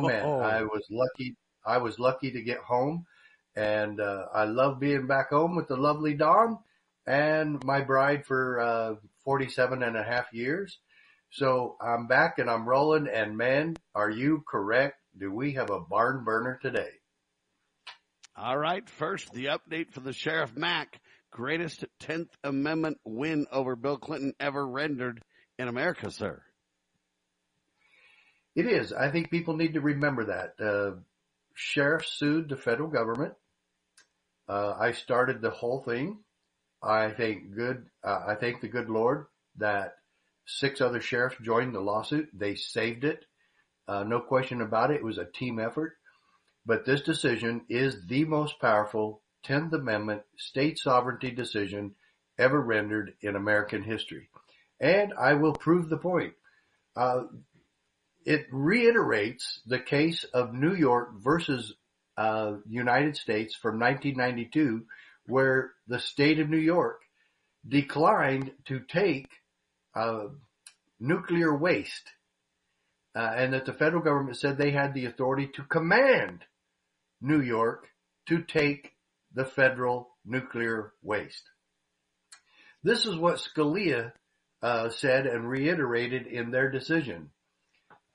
man, Oh. I was lucky. I was lucky to get home, and uh, I love being back home with the lovely Dawn and my bride for uh, 47 and a half years. So I'm back and I'm rolling. And man, are you correct? Do we have a barn burner today? All right. First, the update for the Sheriff Mack. Greatest 10th Amendment win over Bill Clinton ever rendered in America, sir. It is. I think people need to remember that. Uh, sheriff sued the federal government. Uh, I started the whole thing. I thank good, uh, I thank the good Lord that six other sheriffs joined the lawsuit. They saved it. Uh, no question about it. It was a team effort. But this decision is the most powerful 10th Amendment state sovereignty decision ever rendered in American history. And I will prove the point. Uh, it reiterates the case of New York versus uh, United States from 1992, where the state of New York declined to take uh, nuclear waste, uh, and that the federal government said they had the authority to command New York to take the federal nuclear waste. This is what Scalia uh, said and reiterated in their decision.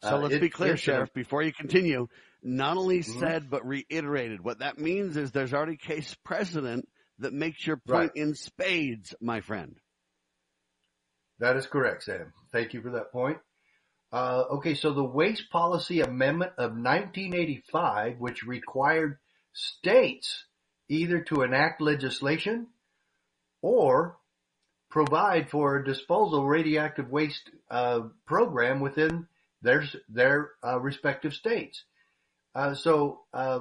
So Uh, let's it- be clear, Sheriff, before you continue, not only Mhm. said, but reiterated. What that means is there's already case precedent that makes your Right. point in spades, my friend. That is correct, Sam. Thank you for that point. Uh, okay, so the Waste Policy Amendment of 1985, which required states either to enact legislation or provide for a disposal radioactive waste uh, program within their their uh, respective states. Uh, so uh,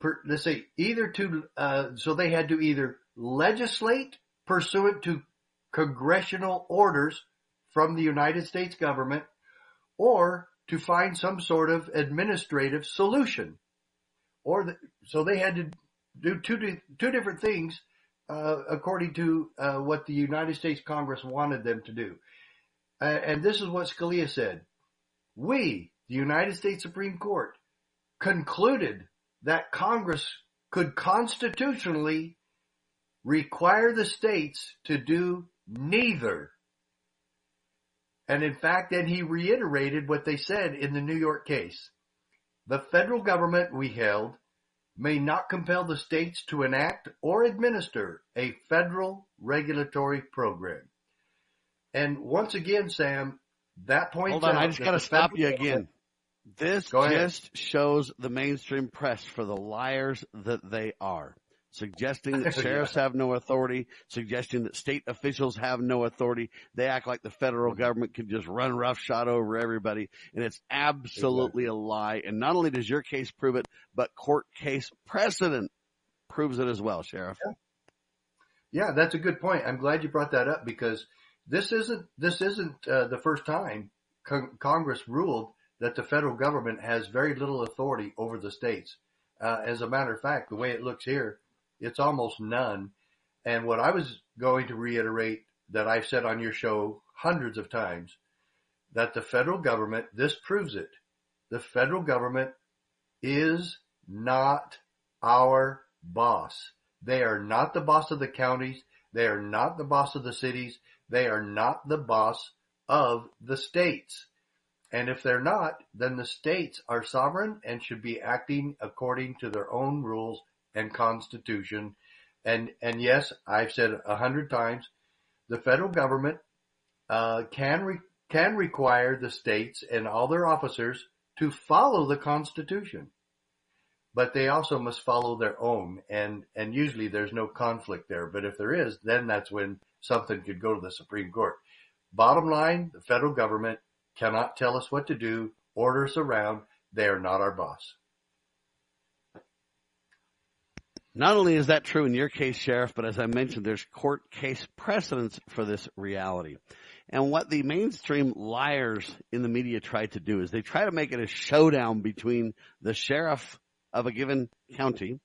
per, let's say either to uh, so they had to either legislate pursuant to congressional orders from the United States government or to find some sort of administrative solution. Or the, so they had to do two, two different things uh, according to uh, what the United States Congress wanted them to do. And this is what Scalia said. We, the United States Supreme Court, concluded that Congress could constitutionally require the states to do neither. And in fact, then he reiterated what they said in the New York case. The federal government, we held, may not compel the states to enact or administer a federal regulatory program. And once again, Sam, that points Hold on, I just got to stop you again. This just shows the mainstream press for the liars that they are. Suggesting that Yeah. sheriffs have no authority, suggesting that state officials have no authority. They act like the federal government can just run roughshod over everybody. And it's absolutely a lie. And not only does your case prove it, but court case precedent proves it as well, Sheriff. Yeah, that's a good point. I'm glad you brought that up because this isn't this isn't uh, the first time con- Congress ruled that the federal government has very little authority over the states. Uh, as a matter of fact, the way it looks here, it's almost none. And what I was going to reiterate that I've said on your show hundreds of times, that the federal government, this proves it, the federal government is not our boss. They are not the boss of the counties. They are not the boss of the cities. They are not the boss of the states. And if they're not, then the states are sovereign and should be acting according to their own rules and constitution. And, and yes, I've said a hundred times, the federal government, uh, can re- can require the states and all their officers to follow the constitution but they also must follow their own and and usually there's no conflict there but if there is then that's when something could go to the supreme court. Bottom line the federal government cannot tell us what to do order us around. They are not our boss. Not only is that true in your case, Sheriff, but as I mentioned, there's court case precedents for this reality. And what the mainstream liars in the media try to do is they try to make it a showdown between the sheriff of a given county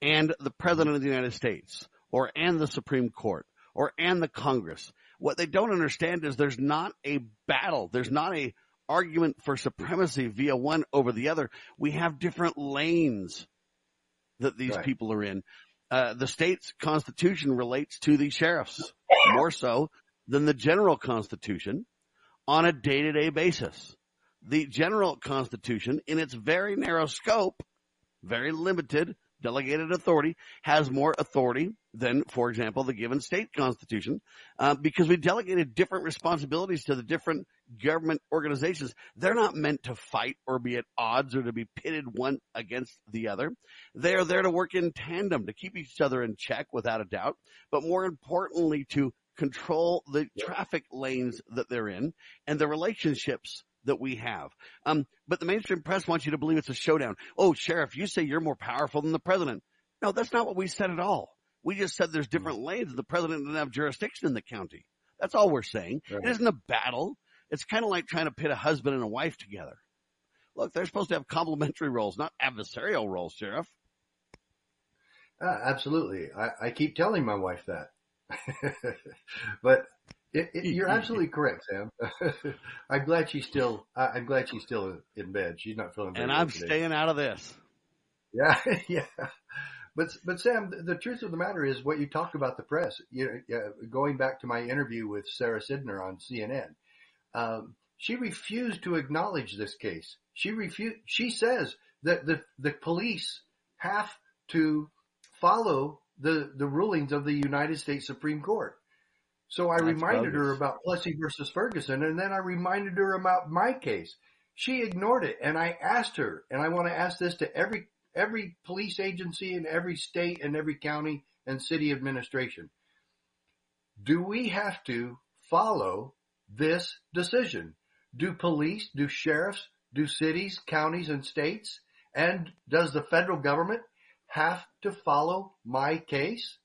and the president of the United States or and the Supreme Court or and the Congress. What they don't understand is there's not a battle. There's not a argument for supremacy via one over the other. We have different lanes that these Right. people are in. Uh, the state's constitution relates to the sheriffs more so than the general constitution on a day-to-day basis. The general constitution in its very narrow scope, very limited delegated authority, has more authority than, for example, the given state constitution, uh, because we delegated different responsibilities to the different government organizations. They're not meant to fight or be at odds or to be pitted one against the other. They are there to work in tandem to keep each other in check without a doubt, but more importantly to control the traffic lanes that they're in and the relationships that we have. Um, but the mainstream press wants you to believe it's a showdown. Oh, sheriff, you say you're more powerful than the president. No, that's not what we said at all. We just said there's different lanes and the president doesn't have jurisdiction in the county. That's all we're saying. Right. It isn't a battle. It's kind of like trying to pit a husband and a wife together. Look, they're supposed to have complementary roles, not adversarial roles, sheriff. Uh, absolutely. I, I keep telling my wife that. but it, it, you're absolutely correct, Sam. I'm glad she's still. I, I'm glad she's still in bed. She's not feeling. Very And I'm today. staying out of this. Yeah, yeah. But but Sam, the, truth of the matter is what you talked about the press. You know, uh, going back to my interview with Sarah Sidner on CNN, um, she refused to acknowledge this case. She refused. She says that the the police have to follow the the rulings of the United States Supreme Court. So I That's reminded her about Plessy versus Ferguson, and then I reminded her about my case. She ignored it, and I asked her, and I want to ask this to every every police agency in every state and every county and city administration. Do we have to follow this decision? Do police, do sheriffs, do cities, counties, and states, and does the federal government have to follow my case?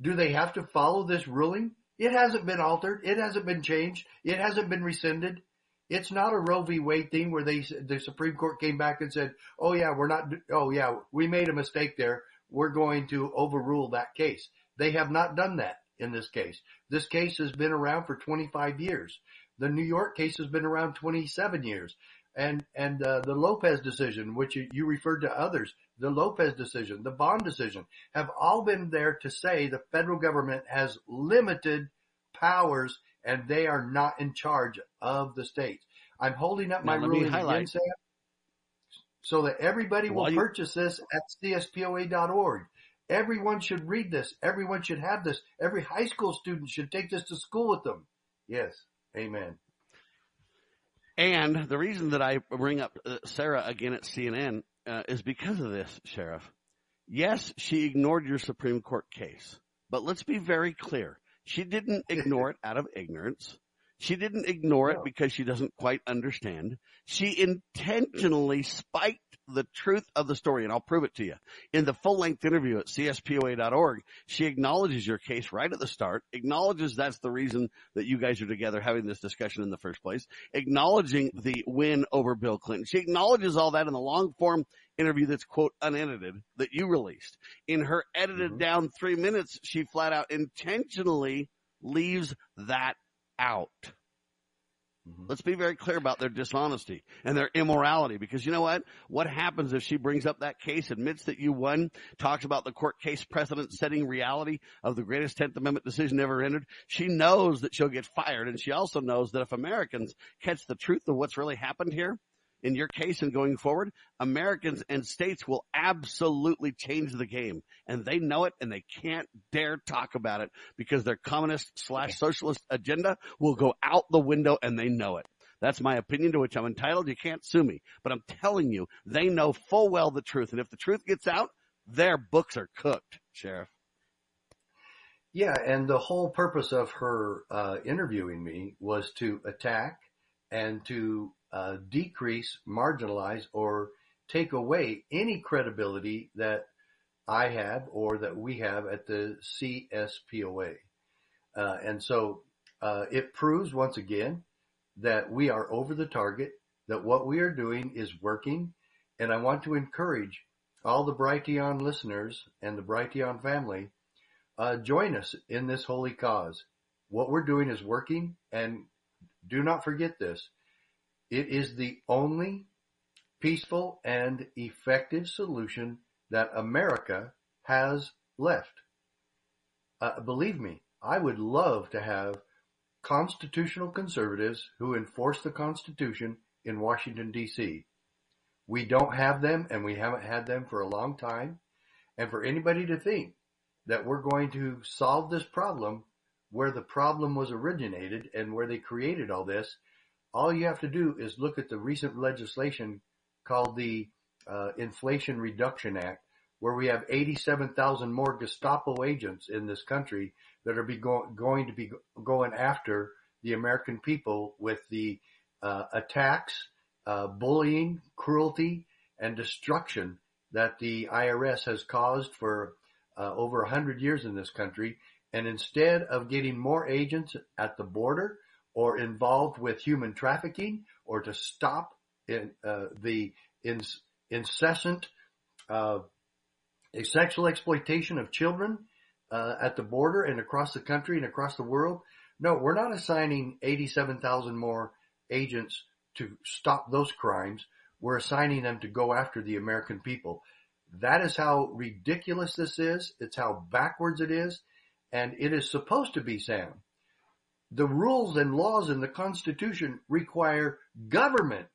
Do they have to follow this ruling? It hasn't been altered. It hasn't been changed. It hasn't been rescinded. It's not a Roe v. Wade thing where they, the Supreme Court came back and said, oh yeah, we're not, oh yeah, we made a mistake there. We're going to overrule that case. They have not done that in this case. This case has been around for 25 years. The New York case has been around 27 years. And, and, uh, the Lopez decision, which you, you referred to others, the Lopez decision, the Bond decision have all been there to say the federal government has limited powers and they are not in charge of the states. I'm holding up Now, my ruling again, Sam, so that everybody will you- purchase this at cspoa.org. Everyone should read this. Everyone should have this. Every high school student should take this to school with them. Yes. Amen. And the reason that I bring up uh, Sarah again at CNN uh, is because of this, Sheriff. Yes, she ignored your Supreme Court case, but let's be very clear. She didn't ignore it out of ignorance. She didn't ignore it because she doesn't quite understand. She intentionally spiked the truth of the story, and I'll prove it to you. In the full length interview at cspoa.org, she acknowledges your case right at the start, acknowledges that's the reason that you guys are together having this discussion in the first place, acknowledging the win over Bill Clinton. She acknowledges all that in the long form interview that's quote unedited that you released. In her edited Mhm. down three minutes, she flat out intentionally leaves that out. Mhm. Let's be very clear about their dishonesty and their immorality because you know what? What happens if she brings up that case, admits that you won, talks about the court case precedent setting reality of the greatest 10th Amendment decision ever entered? She knows that she'll get fired and she also knows that if Americans catch the truth of what's really happened here, in your case and going forward, Americans and states will absolutely change the game and they know it and they can't dare talk about it because their communist slash socialist agenda will go out the window and they know it. That's my opinion to which I'm entitled. You can't sue me, but I'm telling you, they know full well the truth. And if the truth gets out, their books are cooked, Sheriff. Yeah, and the whole purpose of her uh, interviewing me was to attack and to uh, decrease, marginalize, or take away any credibility that I have or that we have at the CSPOA. Uh, and so uh, it proves once again that we are over the target, that what we are doing is working, and I want to encourage all the Brighteon listeners and the Brighteon family uh, join us in this holy cause. What we're doing is working, and do not forget this. It is the only peaceful and effective solution that America has left. Uh, believe me, I would love to have constitutional conservatives who enforce the Constitution in Washington, D.C. We don't have them and we haven't had them for a long time. And for anybody to think that we're going to solve this problem where the problem was originated and where they created all this, all you have to do is look at the recent legislation called the uh, Inflation Reduction Act, where we have 87,000 more Gestapo agents in this country that are go- going to be going after the American people with the uh, attacks, uh, bullying, cruelty, and destruction that the IRS has caused for uh, over 100 years in this country. And instead of getting more agents at the border or involved with human trafficking or to stop in, uh, the incessant uh, sexual exploitation of children uh, at the border and across the country and across the world. No, we're not assigning 87,000 more agents to stop those crimes. We're assigning them to go after the American people. That is how ridiculous this is. It's how backwards it is. And it is supposed to be, Sam. The rules and laws in the Constitution require government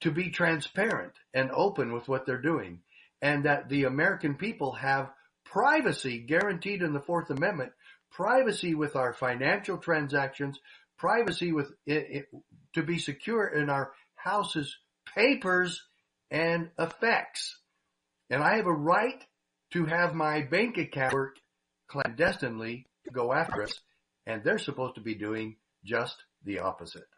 to be transparent and open with what they're doing and that the American people have privacy guaranteed in the Fourth Amendment, privacy with our financial transactions, privacy with it, it, to be secure in our house's papers and effects. And I have a right to have my bank account clandestinely go after us, and they're supposed to be doing just the opposite.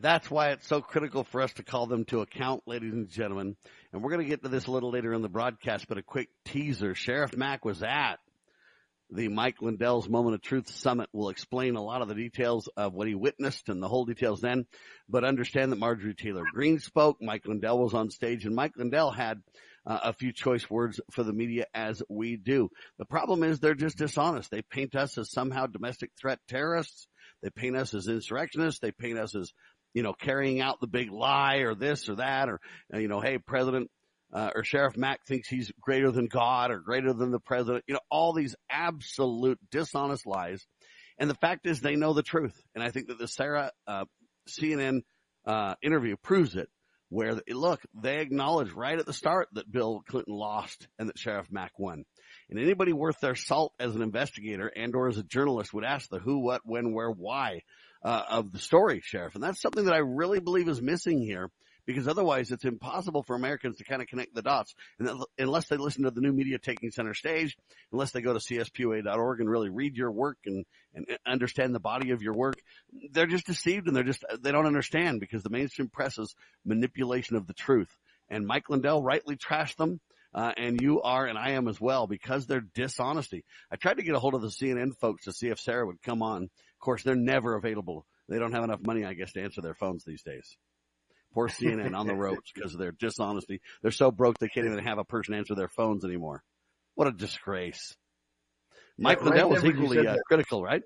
That's why it's so critical for us to call them to account, ladies and gentlemen. And we're going to get to this a little later in the broadcast, but a quick teaser. Sheriff Mack was at the Mike Lindell's Moment of Truth Summit. We'll explain a lot of the details of what he witnessed and the whole details then, but understand that Marjorie Taylor Greene spoke. Mike Lindell was on stage and Mike Lindell had uh, a few choice words for the media as we do. The problem is they're just dishonest. They paint us as somehow domestic threat terrorists. They paint us as insurrectionists. They paint us as you know, carrying out the big lie or this or that or, uh, you know, hey, President, uh, or Sheriff Mack thinks he's greater than God or greater than the president. You know, all these absolute dishonest lies. And the fact is they know the truth. And I think that the Sarah, uh, CNN, uh, interview proves it where look, they acknowledge right at the start that Bill Clinton lost and that Sheriff Mack won. And anybody worth their salt as an investigator and or as a journalist would ask the who, what, when, where, why uh, of the story, Sheriff. And that's something that I really believe is missing here because otherwise it's impossible for Americans to kind of connect the dots. Unless they listen to the new media taking center stage, unless they go to cspoa.org and really read your work and, and understand the body of your work, they're just deceived and they're just, they don't understand because the mainstream press's manipulation of the truth. And Mike Lindell rightly trashed them. Uh, and you are, and I am as well, because they're dishonesty. I tried to get a hold of the CNN folks to see if Sarah would come on. Of course, they're never available. They don't have enough money, I guess, to answer their phones these days. Poor CNN on the ropes because of their dishonesty. They're so broke they can't even have a person answer their phones anymore. What a disgrace. Mike yeah, Lindell was equally uh, critical, right?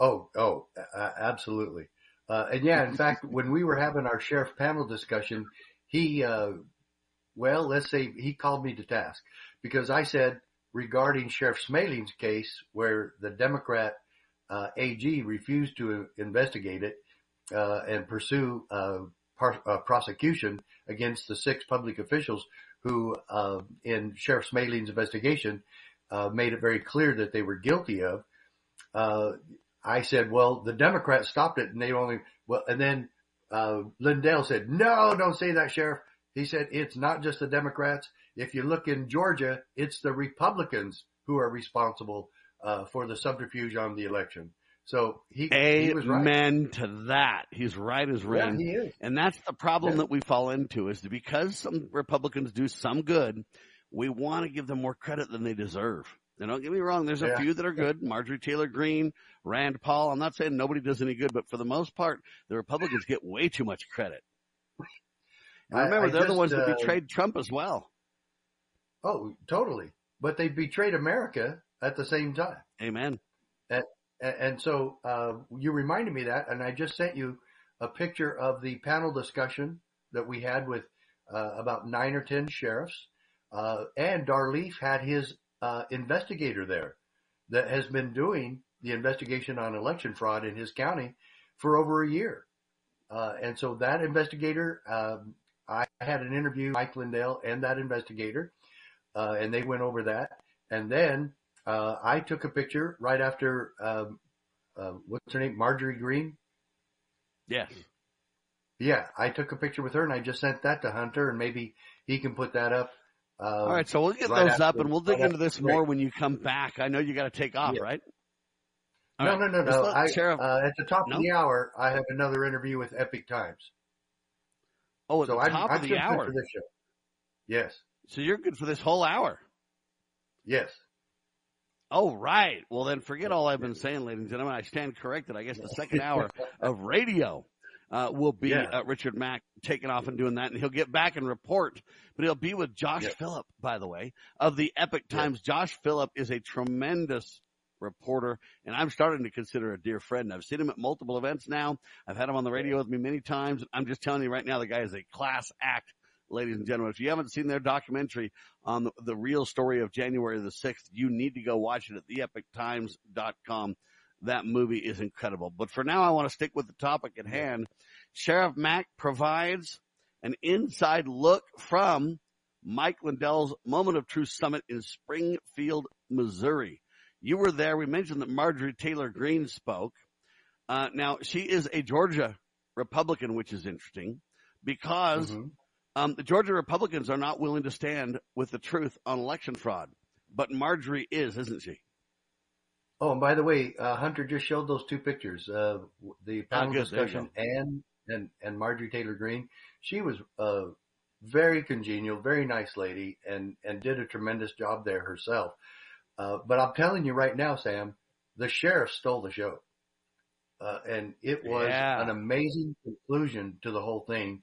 Oh, oh, uh, absolutely. Uh, and yeah, in fact, when we were having our sheriff panel discussion, he, uh, well, let's say he called me to task because I said regarding Sheriff Schmaling's case where the Democrat uh, AG refused to investigate it and pursue uh, par- uh, prosecution against the six public officials who, uh, in Sheriff Schmaling's investigation, uh, made it very clear that they were guilty of. I said, well, the Democrats stopped it and they only, well, and then Lindell said, no, don't say that, Sheriff. He said, it's not just the Democrats. If you look in Georgia, it's the Republicans who are responsible uh, for the subterfuge on the election. So he, Amen he was right. to that. He's right as rain. Yeah. And that's the problem yeah. that we fall into is because some Republicans do some good, we want to give them more credit than they deserve. And don't get me wrong, there's a yeah. few that are good. Marjorie Taylor Greene, Rand Paul. I'm not saying nobody does any good, but for the most part, the Republicans get way too much credit. And remember, I, I they're just, the ones that uh, betrayed Trump as well. Oh, totally. But they betrayed America at the same time. Amen. And, and, so uh, you reminded me that, and I just sent you a picture of the panel discussion that we had with uh, about nine or ten sheriffs, uh, and Dar Leaf had his uh, investigator there that has been doing the investigation on election fraud in his county for over a year. Uh, and so that investigator, um, I had an interview, with Mike Lindell and that investigator, uh, and they went over that. And then uh, I took a picture right after um, uh, what's her name, Marjorie Greene. Yes. Yeah, I took a picture with her, and I just sent that to Hunter, and maybe he can put that up. Um, All right, so we'll get right those after- up, and we'll dig right into this after the more when you come back. I know you got to take off, Yeah. right? All no, right, no, no, let's no. I, Sheriff- uh, at the top No? of the hour, I have another interview with Epoch Times. oh, at so the I'm, top I'm of the hour. for this show. Yes, So you're good for this whole hour. yes. Oh, right. Well, then forget all I've been saying, ladies and gentlemen. I stand corrected. I guess the second hour of radio uh, will be Yeah. uh, Richard Mack taking off and doing that, and he'll get back and report. But he'll be with Josh Yeah. Philipp, by the way, of the Epoch Yeah. Times. Josh Philipp is a tremendous reporter, and I'm starting to consider a dear friend. I've seen him at multiple events now. I've had him on the radio with me many times. I'm just telling you right now, the guy is a class act. Ladies and gentlemen, if you haven't seen their documentary on the, the real story of January the 6th, you need to go watch it at theepochtimes.com. That movie is incredible. But for now, I want to stick with the topic at hand. Sheriff Mack provides an inside look from Mike Lindell's Moment of Truth Summit in Springfield, Missouri. You were there. We mentioned that Marjorie Taylor Greene spoke. Uh, now she is a Georgia Republican, which is interesting because Mhm. Um, the Georgia Republicans are not willing to stand with the truth on election fraud, but Marjorie is, isn't she? Oh, and by the way, uh, Hunter just showed those two pictures, uh, the panel Ah, good. Discussion and, and, and Marjorie Taylor Greene. She was, uh, very congenial, very nice lady and, and did a tremendous job there herself. Uh, but I'm telling you right now, Sam, the sheriff stole the show. Uh, and it was Yeah. an amazing conclusion to the whole thing.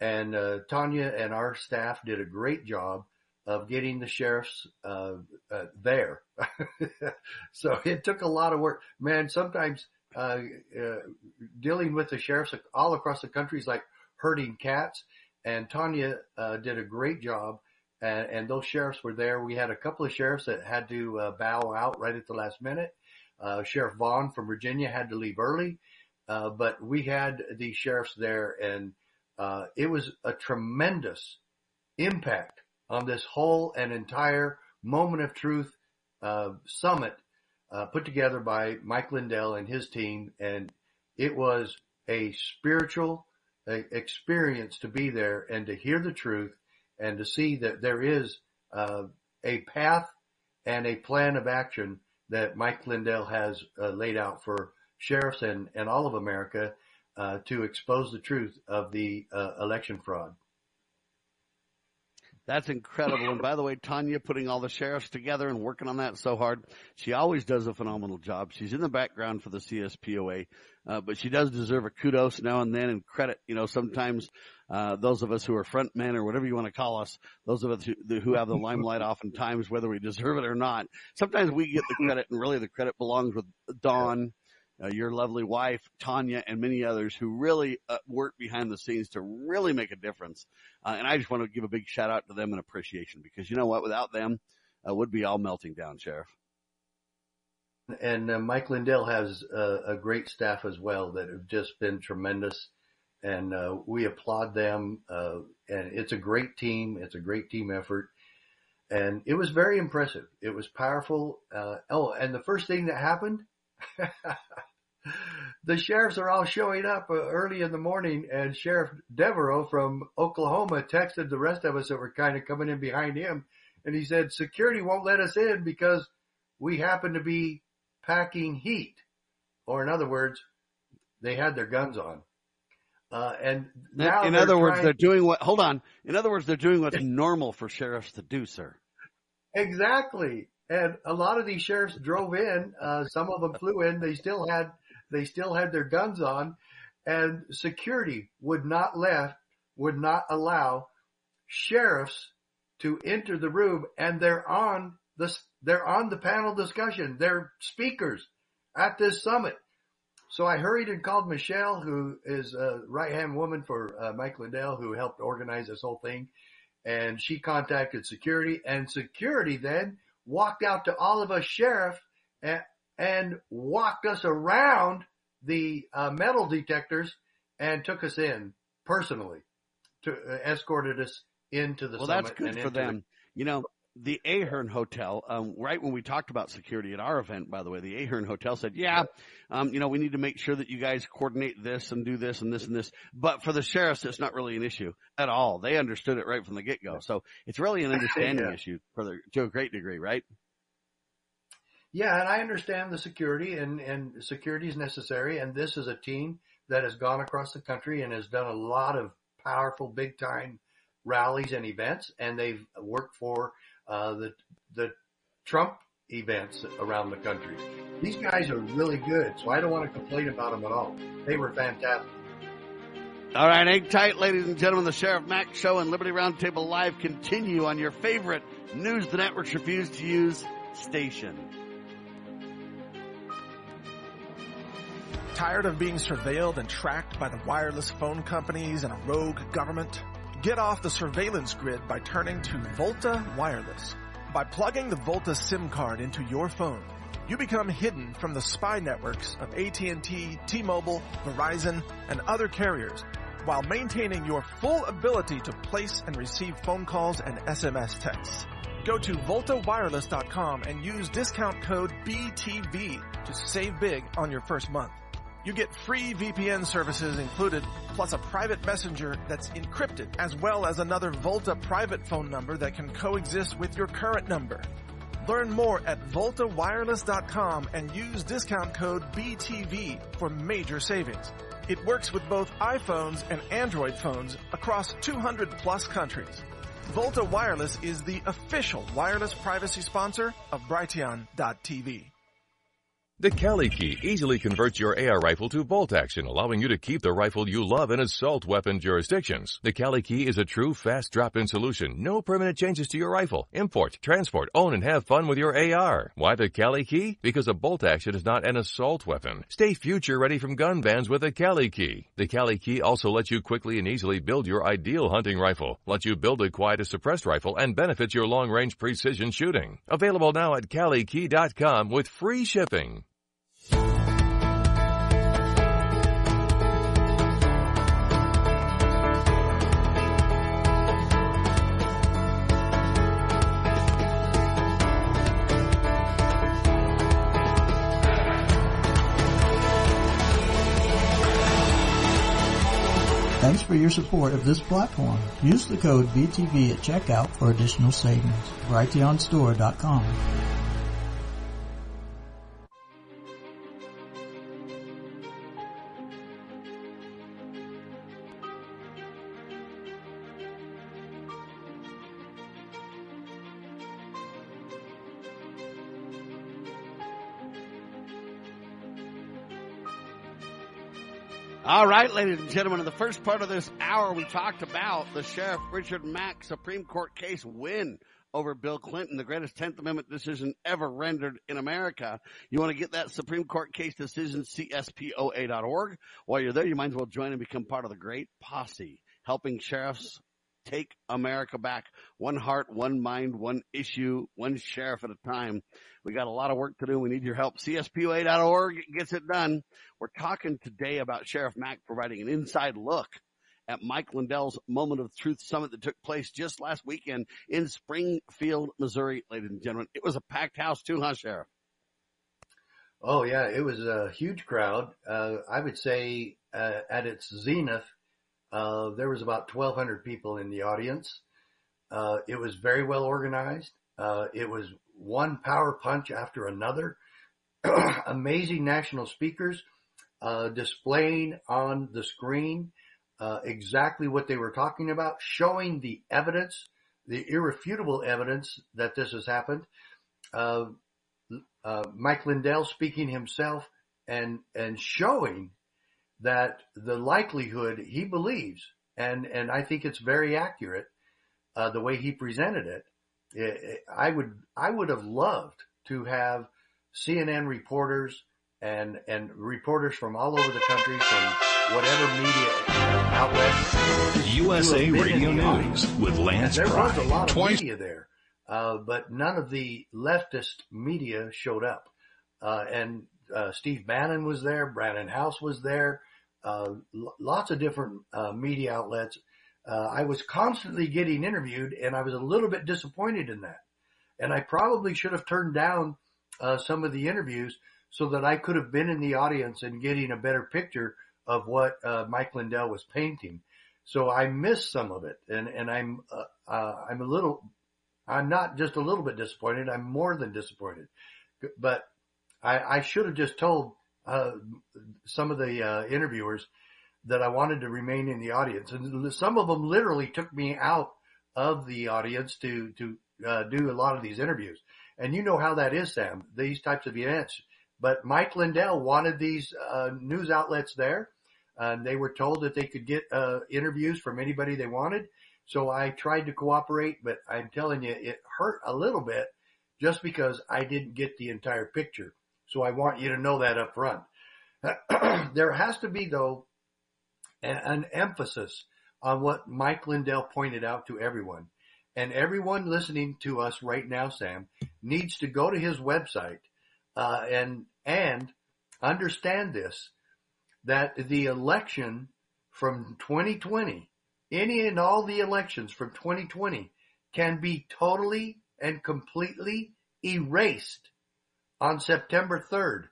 And, uh, Tanya and our staff did a great job of getting the sheriffs, uh, uh there. so it took a lot of work. Man, sometimes, uh, uh, dealing with the sheriffs all across the country is like herding cats. And Tanya, uh, did a great job. And, and those sheriffs were there. We had a couple of sheriffs that had to, bow out right at the last minute. Uh, Sheriff Vaughn from Virginia had to leave early. Uh, but we had the sheriffs there and, uh, it was a tremendous impact on this whole and entire moment of truth, uh, summit, uh, put together by Mike Lindell and his team. And it was a spiritual experience to be there and to hear the truth and to see that there is, uh, a path and a plan of action that Mike Lindell has uh, laid out for sheriffs and, and all of America, uh, to expose the truth of the, uh, election fraud. That's incredible. And by the way, Tanya putting all the sheriffs together and working on that so hard. She always does a phenomenal job. She's in the background for the CSPOA, uh, but she does deserve a kudos now and then and credit. You know, sometimes, uh, those of us who are front men or whatever you want to call us, those of us who, who have the limelight oftentimes, whether we deserve it or not, sometimes we get the credit and really the credit belongs with Dawn, uh, your lovely wife, Tanya, and many others who really uh, work behind the scenes to really make a difference. Uh, and I just want to give a big shout out to them and appreciation because you know what? Without them, uh, would be all melting down, Sheriff. And uh, Mike Lindell has uh, a great staff as well that have just been tremendous. And uh, we applaud them. And it's a great team. It's a great team effort. And it was very impressive. It was powerful. Oh, and the first thing that happened, the sheriffs are all showing up uh, early in the morning and Sheriff Devereaux from Oklahoma texted the rest of us that were kind of coming in behind him. And he said, security won't let us in because we happen to be packing heat. Or in other words, they had their guns on. Uh, and now in other words, trying- they're doing what, hold on. In other words, they're doing what's normal for sheriffs to do, sir. Exactly. And a lot of these sheriffs drove in, uh, some of them flew in, they still had, they still had their guns on and security would not let, would not allow sheriffs to enter the room and they're on the, they're on the panel discussion. They're speakers. at this summit. So I hurried and called Michelle, who is a right hand woman for uh, Mike Lindell, who helped organize this whole thing. And she contacted security and security then walked out to all of us sheriff and, and walked us around the uh, metal detectors and took us in personally to uh, escorted us into the well, summit. that's good for them. The- you know, the Ahern Hotel, um, right when we talked about security at our event, by the way, the Ahern Hotel said, yeah, um, you know, we need to make sure that you guys coordinate this and do this and this and this. But for the sheriffs, it's not really an issue at all. They understood it right from the get go. So it's really an understanding yeah. issue for the, to a great degree, right? Yeah, and I understand the security and, and security is necessary. And this is a team that has gone across the country and has done a lot of powerful big time rallies and events. And they've worked for, uh, the, the Trump events around the country. These guys are really good. So I don't want to complain about them at all. They were fantastic. All right, hang tight, ladies and gentlemen. The Sheriff Mack Show and Liberty Roundtable Live continue on your favorite news the networks refuse to use station. Tired of being surveilled and tracked by the wireless phone companies and a rogue government? Get off the surveillance grid by turning to Volta Wireless. By plugging the Volta SIM card into your phone, you become hidden from the spy networks of AT&T, T-Mobile, Verizon, and other carriers while maintaining your full ability to place and receive phone calls and SMS texts. Go to voltawireless.com and use discount code BTV to save big on your first month. You get free VPN services included, plus a private messenger that's encrypted, as well as another Volta private phone number that can coexist with your current number. Learn more at voltawireless.com and use discount code BTV for major savings. It works with both iPhones and Android phones across 200 plus countries. Volta Wireless is the official wireless privacy sponsor of Brighteon.tv. The Cali key easily converts your AR rifle to bolt action, allowing you to keep the rifle you love in assault weapon jurisdictions. The Cali key is a true fast drop-in solution. No permanent changes to your rifle. Import, transport, own, and have fun with your AR. Why the Cali key? Because a bolt action is not an assault weapon. Stay future ready from gun bans with the Cali key. The Cali key also lets you quickly and easily build your ideal hunting rifle, lets you build a quiet suppressed rifle, and benefits your long-range precision shooting. Available now at CaliKey.com with free shipping. Thanks for your support of this platform. Use the code BTV at checkout for additional savings. Brighteonstore.com. All right, ladies and gentlemen, in the first part of this hour, we talked about the Sheriff Richard Mack Supreme Court case win over Bill Clinton, the greatest 10th Amendment decision ever rendered in America. You want to get that Supreme Court case decision, CSPOA.org. While you're there, you might as well join and become part of the great posse, helping sheriffs take America back. One heart, one mind, one issue, one sheriff at a time. We got a lot of work to do. We need your help. CSPOA.org gets it done. We're talking today about Sheriff Mack providing an inside look at Mike Lindell's Moment of Truth Summit that took place just last weekend in Springfield, Missouri, ladies and gentlemen. It was a packed house too, huh, Sheriff? Oh yeah, it was a huge crowd. Uh, I would say uh, at its zenith, uh, there was about 1,200 people in the audience. Uh, it was very well organized. Uh, it was one power punch after another. Amazing national speakers uh, displaying on the screen uh, exactly what they were talking about, showing the evidence, the irrefutable evidence that this has happened. Uh, Mike Lindell speaking himself and and showing that the likelihood he believes, and, and I think it's very accurate, uh, the way he presented it, it, I would, I would have loved to have CNN reporters and and reporters from all over the country, from whatever media outlet. USA Radio News with Lance There was a lot of Twice media there, uh, but none of the leftist media showed up. Uh, and uh, Steve Bannon was there, Brannon Howse was there, lots of different uh, media outlets. Uh, I was constantly getting interviewed, and I was a little bit disappointed in that. And I probably should have turned down uh, some of the interviews so that I could have been in the audience and getting a better picture of what uh, Mike Lindell was painting. So I missed some of it, and and I'm uh, uh, I'm a little, I'm not just a little bit disappointed. I'm more than disappointed, but I, I should have just told uh, some of the uh, interviewers that I wanted to remain in the audience, and some of them literally took me out of the audience to to uh, do a lot of these interviews. And you know how that is, Sam. These types of events. But Mike Lindell wanted these uh, news outlets there. and they were told that they could get uh, interviews from anybody they wanted. So I tried to cooperate, but I'm telling you, it hurt a little bit just because I didn't get the entire picture. So I want you to know that up front. there has to be though an, emphasis on what Mike Lindell pointed out to everyone. And everyone listening to us right now, Sam, needs to go to his website uh, and and understand this that the election from 2020, any and all the elections from 2020, can be totally and completely erased on September 3rd.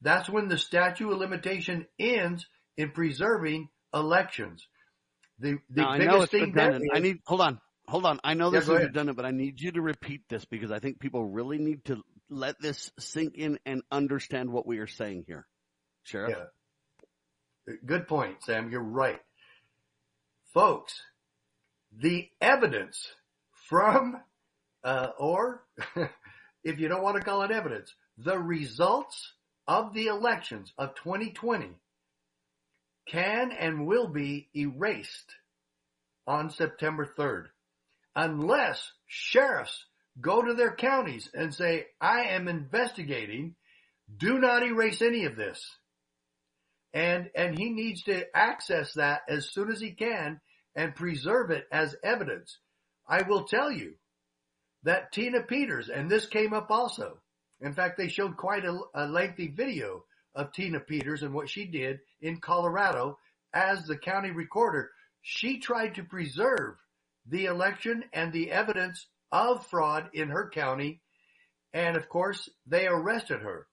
That's when the statute of limitation ends in preserving elections. The the Now, I biggest know it's thing. I need hold on, hold on. I know Yeah, this is ahead. redundant, but I need you to repeat this because I think people really need to let this sink in and understand what we are saying here, Sheriff. Yeah. Good point, Sam. You're right. Folks, the evidence from, uh, or if you don't want to call it evidence, the results of the elections of 2020 can and will be erased on September 3rd unless sheriffs go to their counties and say, I am investigating. Do not erase any of this and and he needs to access that as soon as he can and preserve it as evidence. I will tell you that Tina Peters, and this came up also. In fact, they showed quite a, a lengthy video of Tina Peters and what she did in Colorado as the county recorder. She tried to preserve the election and the evidence of fraud in her county, and of course, they arrested her.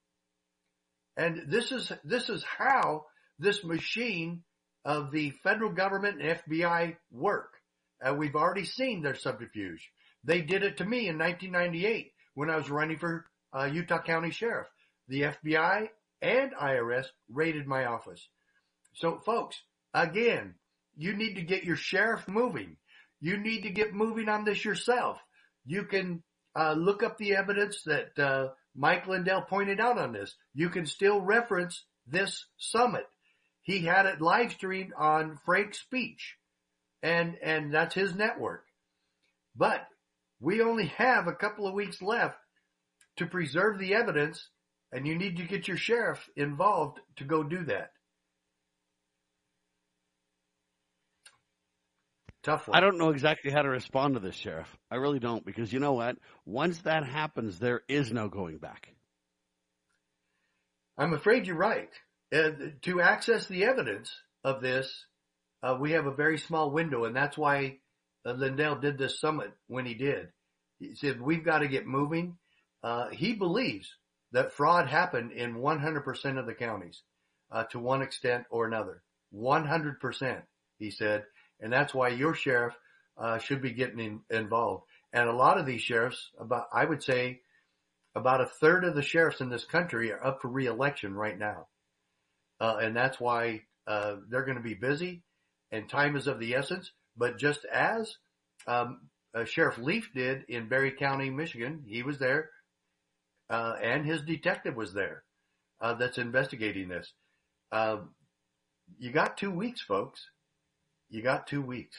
And this is, this is how this machine of the federal government and FBI work. Uh, we've already seen their subterfuge. They did it to me in 1998 when I was running for uh, Utah County Sheriff. The FBI and IRS raided my office. So folks, again, you need to get your sheriff moving. You need to get moving on this yourself. You can uh, look up the evidence that uh, Mike Lindell pointed out on this. You can still reference this summit. He had it live streamed on FrankSpeech and, and that's his network. But we only have a couple of weeks left to preserve the evidence and you need to get your sheriff involved to go do that. Tough one. I don't know exactly how to respond to this, Sheriff. I really don't because you know what? Once that happens, there is no going back. I'm afraid you're right. Uh, to access the evidence of this, uh, we have a very small window, and that's why uh, Lindell did this summit when he did. He said, we've got to get moving. Uh, he believes that fraud happened in 100% of the counties, uh, to one extent or another. 100%, he said. And that's why your sheriff, uh, should be getting in, involved. And a lot of these sheriffs, about, I would say, about a third of the sheriffs in this country are up for reelection right now. Uh, and that's why, uh, they're going to be busy and time is of the essence. But just as, um, uh, Sheriff Leaf did in Barry County, Michigan, he was there, uh, and his detective was there, uh, that's investigating this. Um, you got two weeks, folks. You got two weeks.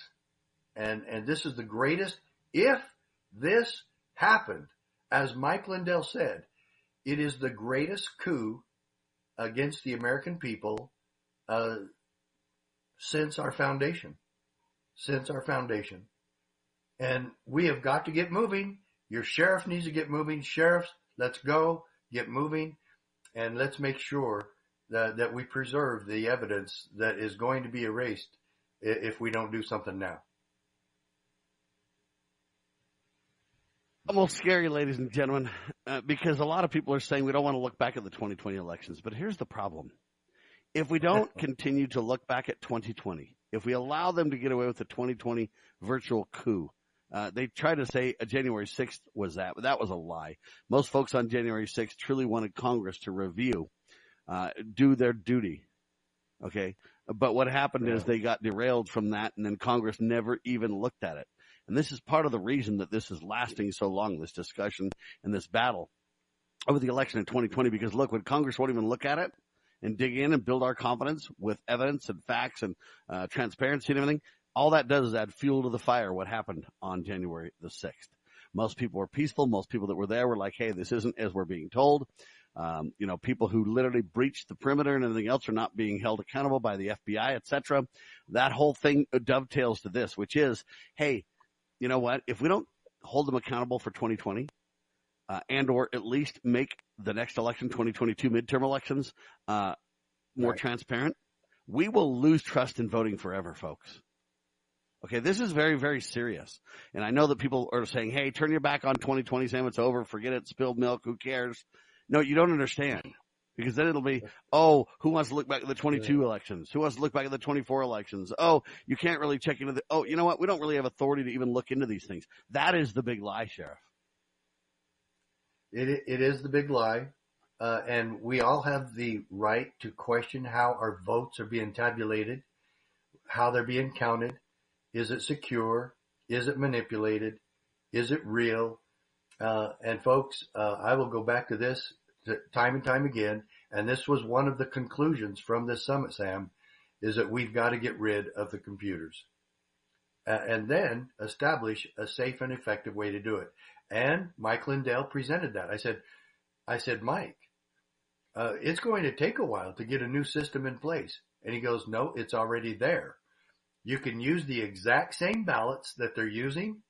And, and this is the greatest, if this happened, as Mike Lindell said, it is the greatest coup against the American people uh, since our foundation. Since our foundation. And we have got to get moving. Your sheriff needs to get moving. Sheriffs, let's go, get moving, and let's make sure that, that we preserve the evidence that is going to be erased if we don't do something now. almost scary, ladies and gentlemen, uh, because a lot of people are saying we don't want to look back at the 2020 elections. But here's the problem. If we don't continue to look back at 2020, if we allow them to get away with the 2020 virtual coup, uh, they try to say January 6th was that, but that was a lie. Most folks on January 6th truly wanted Congress to review, uh, do their duty. Okay. But what happened yeah. is they got derailed from that and then Congress never even looked at it. And this is part of the reason that this is lasting so long, this discussion and this battle over the election in 2020, because look, when Congress won't even look at it and dig in and build our confidence with evidence and facts and uh, transparency and everything, all that does is add fuel to the fire what happened on January the 6th. Most people were peaceful. Most people that were there were like, hey, this isn't as we're being told. Um, you know, people who literally breached the perimeter and everything else are not being held accountable by the FBI, etc. That whole thing dovetails to this, which is, hey, you know what? If we don't hold them accountable for 2020, uh, and or at least make the next election, 2022 midterm elections, uh, more right. transparent, we will lose trust in voting forever, folks. Okay, this is very, very serious. And I know that people are saying, hey, turn your back on 2020, Sam, it's over, forget it, spilled milk, who cares? No, you don't understand. Because then it'll be, oh, who wants to look back at the 22 yeah. elections? Who wants to look back at the 24 elections? Oh, you can't really check into the, oh, you know what? We don't really have authority to even look into these things. That is the big lie, Sheriff. It, it is the big lie. Uh, and we all have the right to question how our votes are being tabulated, how they're being counted. Is it secure? Is it manipulated? Is it real? Uh, and folks, uh, I will go back to this time and time again. And this was one of the conclusions from this summit, Sam, is that we've got to get rid of the computers uh, and then establish a safe and effective way to do it. And Mike Lindell presented that. I said, I said, Mike, uh, it's going to take a while to get a new system in place. And he goes, no, it's already there. You can use the exact same ballots that they're using.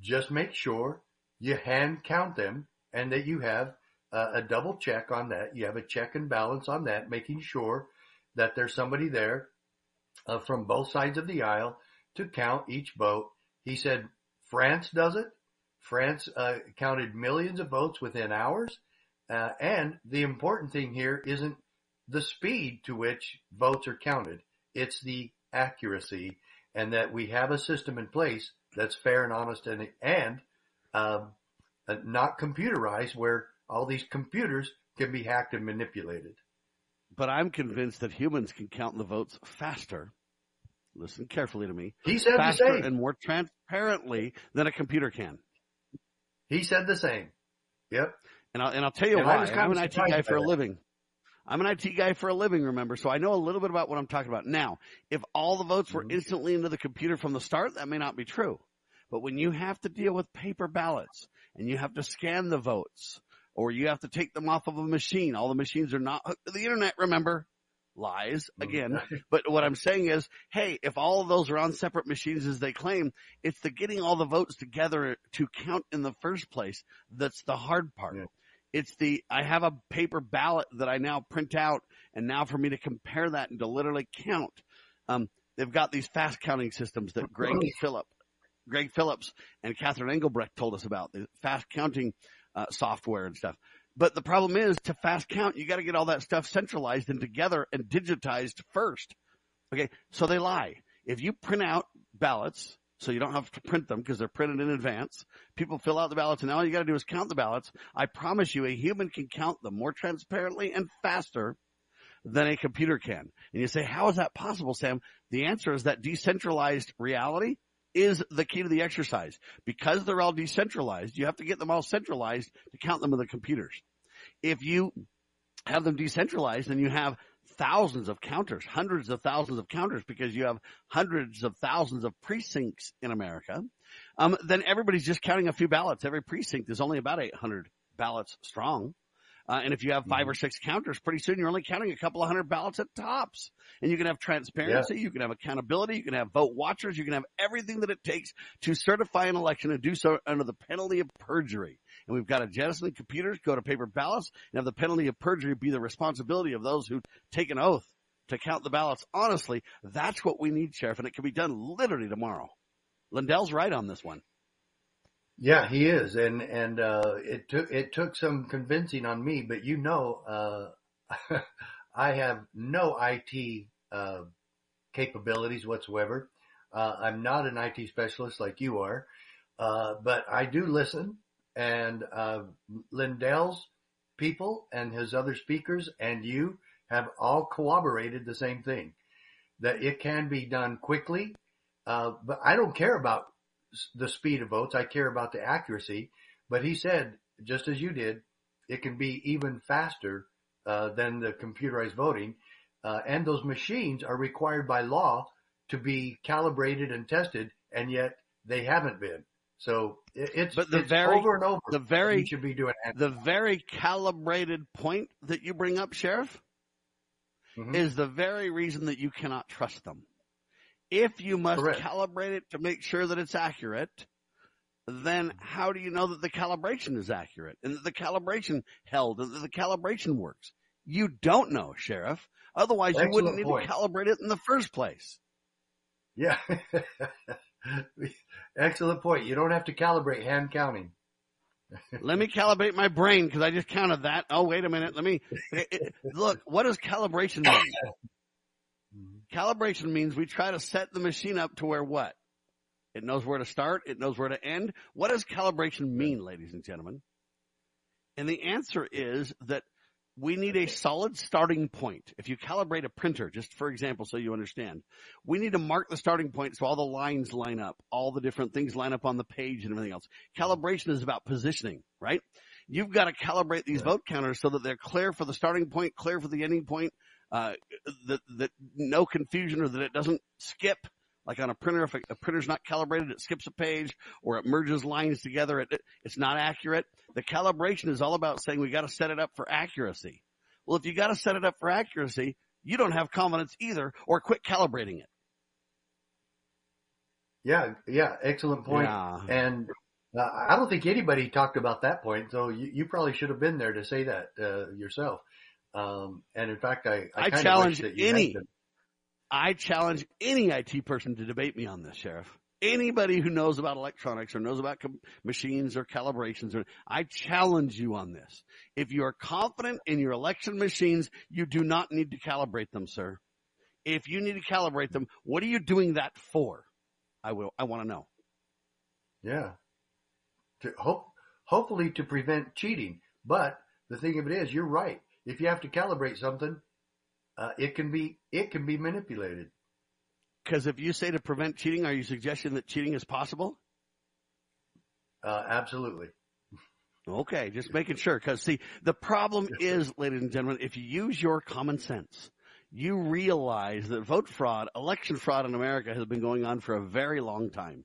Just make sure you hand count them and that you have uh, a double check on that. You have a check and balance on that, making sure that there's somebody there uh, from both sides of the aisle to count each vote. He said France does it. France uh, counted millions of votes within hours. Uh, and the important thing here isn't the speed to which votes are counted. It's the accuracy and that we have a system in place that's fair and honest and, and um, uh, not computerized where all these computers can be hacked and manipulated. But I'm convinced that humans can count the votes faster. Listen carefully to me. He said faster the same. and more transparently than a computer can. He said the same. Yep. And I'll, and I'll tell you and why. I'm an IT guy for a living. I'm an IT guy for a living, remember, so I know a little bit about what I'm talking about. Now, if all the votes were mm-hmm. instantly into the computer from the start, that may not be true. But when you have to deal with paper ballots and you have to scan the votes or you have to take them off of a machine. All the machines are not hooked to the internet, remember? Lies again. but what I'm saying is, hey, if all of those are on separate machines as they claim, it's the getting all the votes together to count in the first place that's the hard part. Yeah. It's the, I have a paper ballot that I now print out and now for me to compare that and to literally count. Um, they've got these fast counting systems that Greg Phillip, Greg Phillips and Catherine Engelbrecht told us about, the fast counting uh, software and stuff. But the problem is to fast count, you got to get all that stuff centralized and together and digitized first. Okay. So they lie. If you print out ballots, so you don't have to print them because they're printed in advance. People fill out the ballots and all you got to do is count the ballots. I promise you a human can count them more transparently and faster than a computer can. And you say, how is that possible, Sam? The answer is that decentralized reality is the key to the exercise. Because they're all decentralized, you have to get them all centralized to count them in the computers. If you have them decentralized, then you have thousands of counters, hundreds of thousands of counters because you have hundreds of thousands of precincts in America. Um, then everybody's just counting a few ballots. Every precinct is only about 800 ballots strong. Uh, and if you have 5 Mhm. or six counters, pretty soon you're only counting a couple of hundred ballots at tops. And you can have transparency, you can have accountability, you can have vote watchers, you can have everything that it takes to certify an election and do so under the penalty of perjury. And we've got to jettison computers, go to paper ballots, and have the penalty of perjury be the responsibility of those who take an oath to count the ballots. Honestly, that's what we need, Sheriff, and it can be done literally tomorrow. Lindell's right on this one. Yeah, he is, and and uh, it took it took some convincing on me, but you know, uh, I have no IT uh, capabilities whatsoever. Uh, I'm not an IT specialist like you are, uh, but I do listen, and uh, Lindell's people and his other speakers and you have all corroborated the same thing that it can be done quickly. Uh, but I don't care about the speed of votes. I care about the accuracy. But he said, just as you did, it can be even faster uh, than the computerized voting. Uh, and those machines are required by law to be calibrated and tested, and yet they haven't been. So it's, But the it's very- over and over. The very you should be doing the very calibrated point that you bring up, Sheriff, Mhm. is the very reason that you cannot trust them. If you must Correct. calibrate it to make sure that it's accurate, then how do you know that the calibration is accurate and that the calibration held and that the calibration works? You don't know, Sheriff. Otherwise you wouldn't Excellent need point. to calibrate it in the first place. Yeah. Excellent point. You don't have to calibrate hand counting. Let me calibrate my brain because I just counted that. Oh, wait a minute. Let me it- it- look. What does calibration mean? Mm-hmm. Calibration means we try to set the machine up to where what? It knows where to start. It knows where to end. What does calibration mean, ladies and gentlemen? And the answer is that we need a solid starting point. If you calibrate a printer, just for example, so you understand, we need to mark the starting point so all the lines line up, all the different things line up on the page and everything else. Calibration is about positioning, right? You've got to calibrate these vote counters so that they're clear for the starting point, clear for the ending point, uh, that, that no confusion or that it doesn't skip. Like on a printer, if a, a printer's not calibrated, it skips a page or it merges lines together. It, it- it's not accurate. The calibration is all about saying we got to set it up for accuracy. Well, if you got to set it up for accuracy, you don't have confidence either or quit calibrating it. Yeah, yeah, excellent point. Yeah. And uh, I don't think anybody talked about that point, so you, you probably should have been there to say that uh, yourself. Um, and in fact, I I, I challenge any-. I challenge any IT person to debate me on this, Sheriff. Anybody who knows about electronics or knows about com- machines or calibrations, or I challenge you on this. If you are confident in your election machines, you do not need to calibrate them, sir. If you need to calibrate them, what are you doing that for? I will. I want to know. Yeah. To hope, hopefully to prevent cheating. But the thing of it is, you're right. If you have to calibrate something, uh, it can be it can be manipulated. Because if you say to prevent cheating, are you suggesting that cheating is possible? Uh, absolutely. Okay, just making sure. Because see, the problem is, ladies and gentlemen, if you use your common sense, you realize that vote fraud, election fraud in America has been going on for a very long time.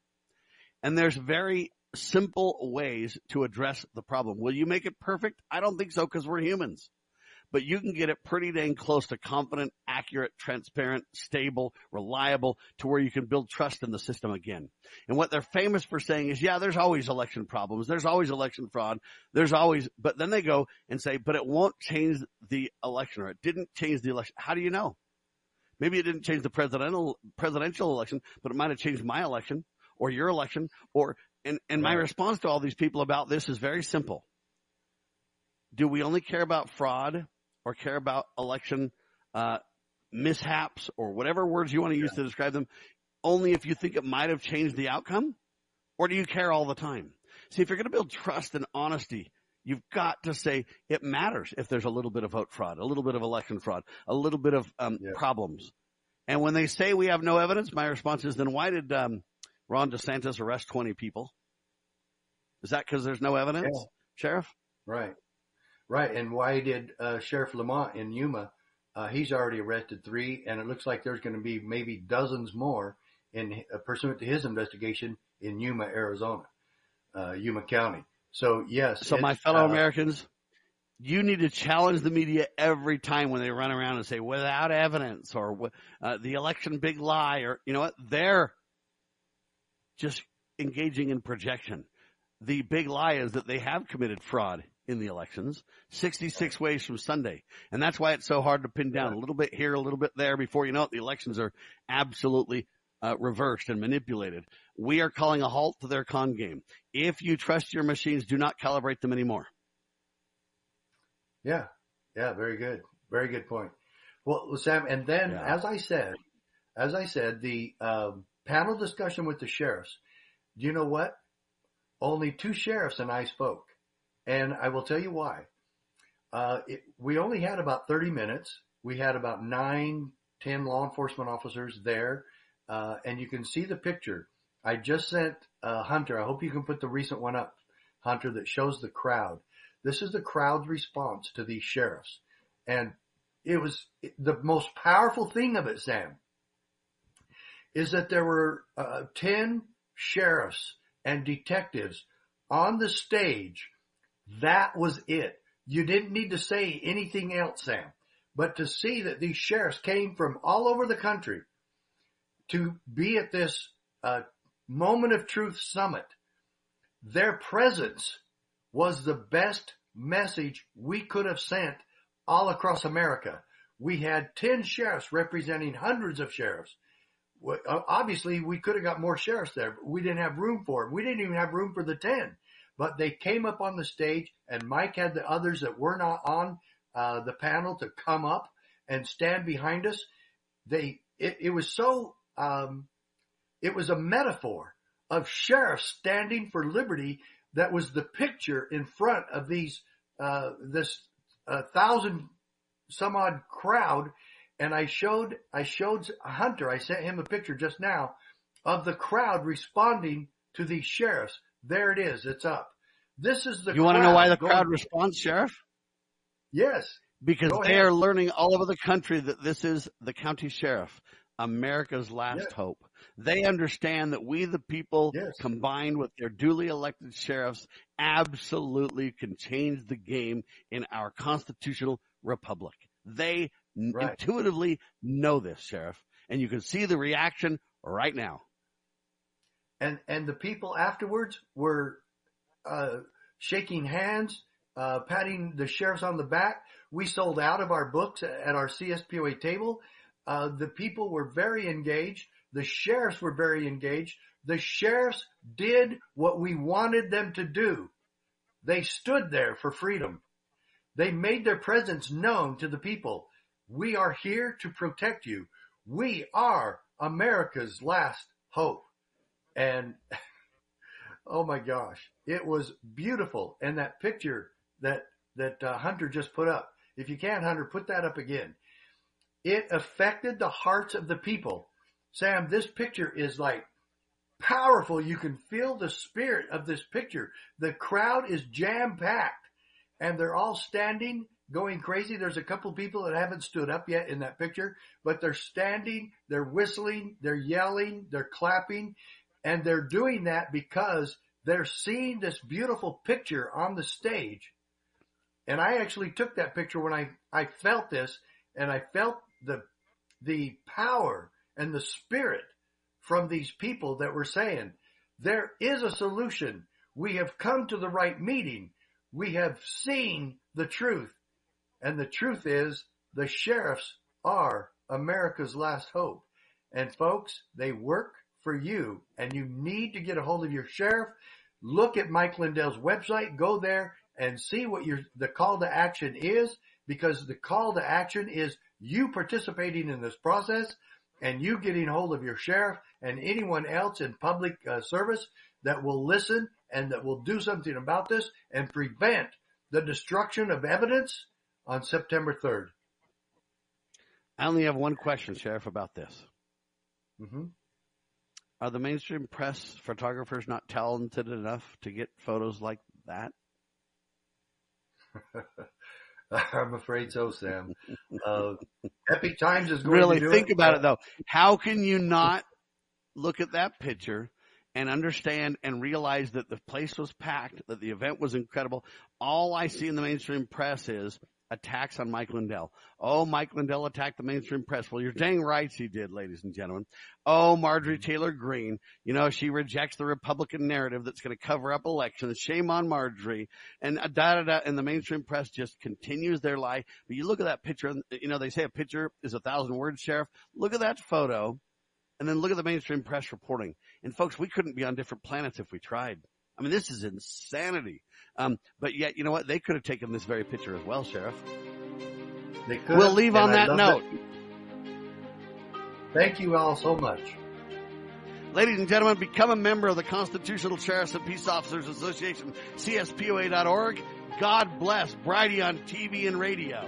And there's very simple ways to address the problem. Will you make it perfect? I don't think so because we're humans. But you can get it pretty dang close to confident, accurate, transparent, stable, reliable to where you can build trust in the system again. And what they're famous for saying is, yeah, there's always election problems. There's always election fraud. There's always, but then they go and say, but it won't change the election or it didn't change the election. How do you know? Maybe it didn't change the presidential, presidential election, but it might have changed my election or your election or, and, and my response to all these people about this is very simple. Do we only care about fraud or care about election, uh, mishaps or whatever words you want to use to describe them only if you think it might have changed the outcome? Or do you care all the time? See, if you're going to build trust and honesty, you've got to say it matters if there's a little bit of vote fraud, a little bit of election fraud, a little bit of um, Yeah. problems. And when they say we have no evidence, my response is then why did um, Ron DeSantis arrest 20 people? Is that because there's no evidence, Yeah. Sheriff? Right. Right. And why did uh, Sheriff Lamont in Yuma? Uh, he's already arrested three, and it looks like there's going to be maybe dozens more in uh, pursuant to his investigation in Yuma, Arizona, uh, Yuma County. So yes. So my fellow uh, Americans, you need to challenge the media every time when they run around and say without evidence or uh, the election big lie or you know what they're just engaging in projection. The big lie is that they have committed fraud in the elections 66 ways from Sunday. And that's why it's so hard to pin down a little bit here, a little bit there before you know it. The elections are absolutely uh, reversed and manipulated. We are calling a halt to their con game. If you trust your machines, do not calibrate them anymore. Yeah. Yeah. Very good. Very good point. Well, Sam, and then yeah. as I said, as I said, the um, panel discussion with the sheriffs, do you know what? Only two sheriffs and I spoke. And I will tell you why. Uh, it, we only had about 30 minutes. We had about nine, ten law enforcement officers there. Uh, and you can see the picture. I just sent uh, Hunter. I hope you can put the recent one up, Hunter, that shows the crowd. This is the crowd's response to these sheriffs. And it was the most powerful thing of it, Sam, is that there were uh, 10 sheriffs and detectives on the stage. That was it. You didn't need to say anything else, Sam. But to see that these sheriffs came from all over the country to be at this uh, moment of truth summit, their presence was the best message we could have sent all across America. We had 10 sheriffs representing hundreds of sheriffs. Obviously, we could have got more sheriffs there, but we didn't have room for it. We didn't even have room for the 10. But they came up on the stage, and Mike had the others that were not on uh, the panel to come up and stand behind us. They it, it was so um, it was a metaphor of sheriffs standing for liberty that was the picture in front of these uh, this uh, thousand some odd crowd, and I showed I showed Hunter. I sent him a picture just now of the crowd responding to these sheriffs. There it is. It's up. This is the. You want to know why the crowd responds, Sheriff? Yes. Because they are learning all over the country that this is the county sheriff, America's last yes. hope. They understand that we, the people, yes. combined with their duly elected sheriffs, absolutely can change the game in our constitutional republic. They right. intuitively know this, Sheriff, and you can see the reaction right now. And and the people afterwards were uh, shaking hands, uh, patting the sheriffs on the back. We sold out of our books at our CSPOA table. Uh, the people were very engaged. The sheriffs were very engaged. The sheriffs did what we wanted them to do. They stood there for freedom. They made their presence known to the people. We are here to protect you. We are America's last hope. And oh my gosh, it was beautiful. And that picture that, that uh, Hunter just put up, if you can, Hunter, put that up again. It affected the hearts of the people. Sam, this picture is like powerful. You can feel the spirit of this picture. The crowd is jam packed and they're all standing going crazy. There's a couple people that haven't stood up yet in that picture, but they're standing, they're whistling, they're yelling, they're clapping, and they're doing that because they're seeing this beautiful picture on the stage. And I actually took that picture when I, I felt this and I felt the, the power and the spirit from these people that were saying, there is a solution. We have come to the right meeting. We have seen the truth. And the truth is the sheriffs are America's last hope. And folks, they work for you and you need to get a hold of your sheriff. Look at Mike Lindell's website, go there and see what your, the call to action is because the call to action is you participating in this process and you getting hold of your sheriff and anyone else in public uh, service that will listen and that will do something about this and prevent the destruction of evidence on September 3rd. I only have one question, Sheriff, about this. Mm-hmm. Are the mainstream press photographers not talented enough to get photos like that? I'm afraid so, Sam. Uh, Epoch Times is going really to think it. about it though. How can you not look at that picture and understand and realize that the place was packed, that the event was incredible. All I see in the mainstream press is attacks on Mike Lindell. Oh, Mike Lindell attacked the mainstream press. Well, you're dang right he did, ladies and gentlemen. Oh, Marjorie mm-hmm. Taylor Greene, you know, she rejects the Republican narrative that's going to cover up elections. Shame on Marjorie. And uh, da da da. And the mainstream press just continues their lie. But you look at that picture, you know, they say a picture is a thousand words, Sheriff. Look at that photo. And then look at the mainstream press reporting. And folks, we couldn't be on different planets if we tried. I mean, this is insanity. Um, but yet, you know what? They could have taken this very picture as well, Sheriff. They could. We'll leave on that note. Thank you all so much. Ladies and gentlemen, become a member of the Constitutional Sheriffs and Peace Officers Association, CSPOA.org. God bless Brighteon TV and radio.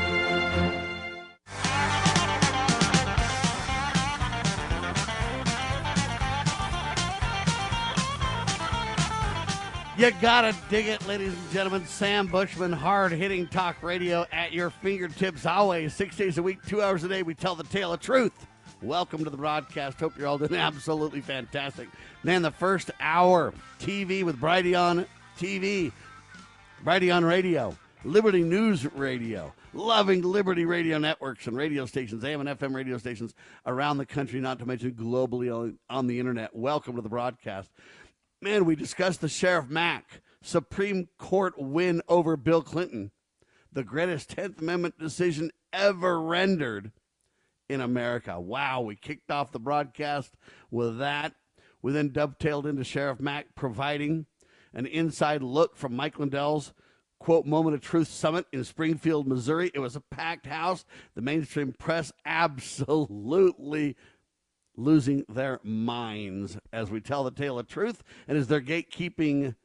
You gotta dig it, ladies and gentlemen. Sam Bushman, hard hitting talk radio at your fingertips always. Six days a week, two hours a day, we tell the tale of truth. Welcome to the broadcast. Hope you're all doing absolutely fantastic. Man, the first hour, TV with Brighteon TV, Brighteon Radio, Liberty News Radio, loving Liberty Radio networks and radio stations, AM and FM radio stations around the country, not to mention globally on, on the internet. Welcome to the broadcast. Man, we discussed the Sheriff Mack Supreme Court win over Bill Clinton, the greatest 10th Amendment decision ever rendered in America. Wow, we kicked off the broadcast with that. We then dovetailed into Sheriff Mack providing an inside look from Mike Lindell's quote moment of truth summit in Springfield, Missouri. It was a packed house. The mainstream press absolutely losing their minds as we tell the tale of truth and as their gatekeeping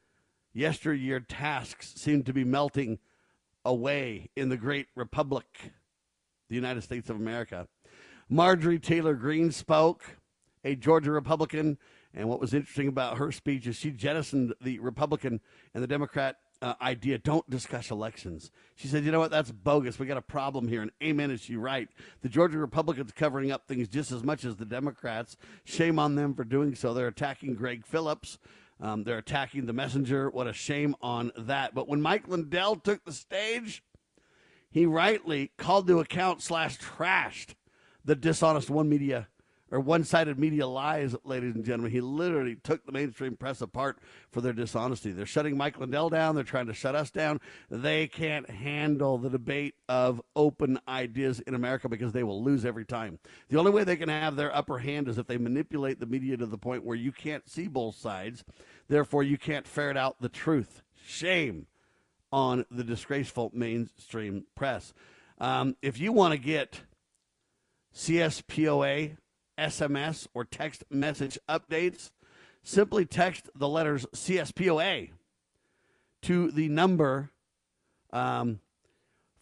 yesteryear tasks seem to be melting away in the great republic, the United States of America. Marjorie Taylor Greene spoke, a Georgia Republican, and what was interesting about her speech is she jettisoned the Republican and the Democrat uh, idea don't discuss elections. She said, you know what, that's bogus. We got a problem here. And amen, is she right? The Georgia Republicans covering up things just as much as the Democrats. Shame on them for doing so. They're attacking Greg Phillips. Um, they're attacking the messenger. What a shame on that. But when Mike Lindell took the stage, he rightly called to account slash trashed the dishonest one media or one-sided media lies, ladies and gentlemen. He literally took the mainstream press apart for their dishonesty. They're shutting Mike Lindell down. They're trying to shut us down. They can't handle the debate of open ideas in America because they will lose every time. The only way they can have their upper hand is if they manipulate the media to the point where you can't see both sides. Therefore, you can't ferret out the truth. Shame on the disgraceful mainstream press. Um, if you want to get CSPOA SMS or text message updates, simply text the letters CSPOA to the number um,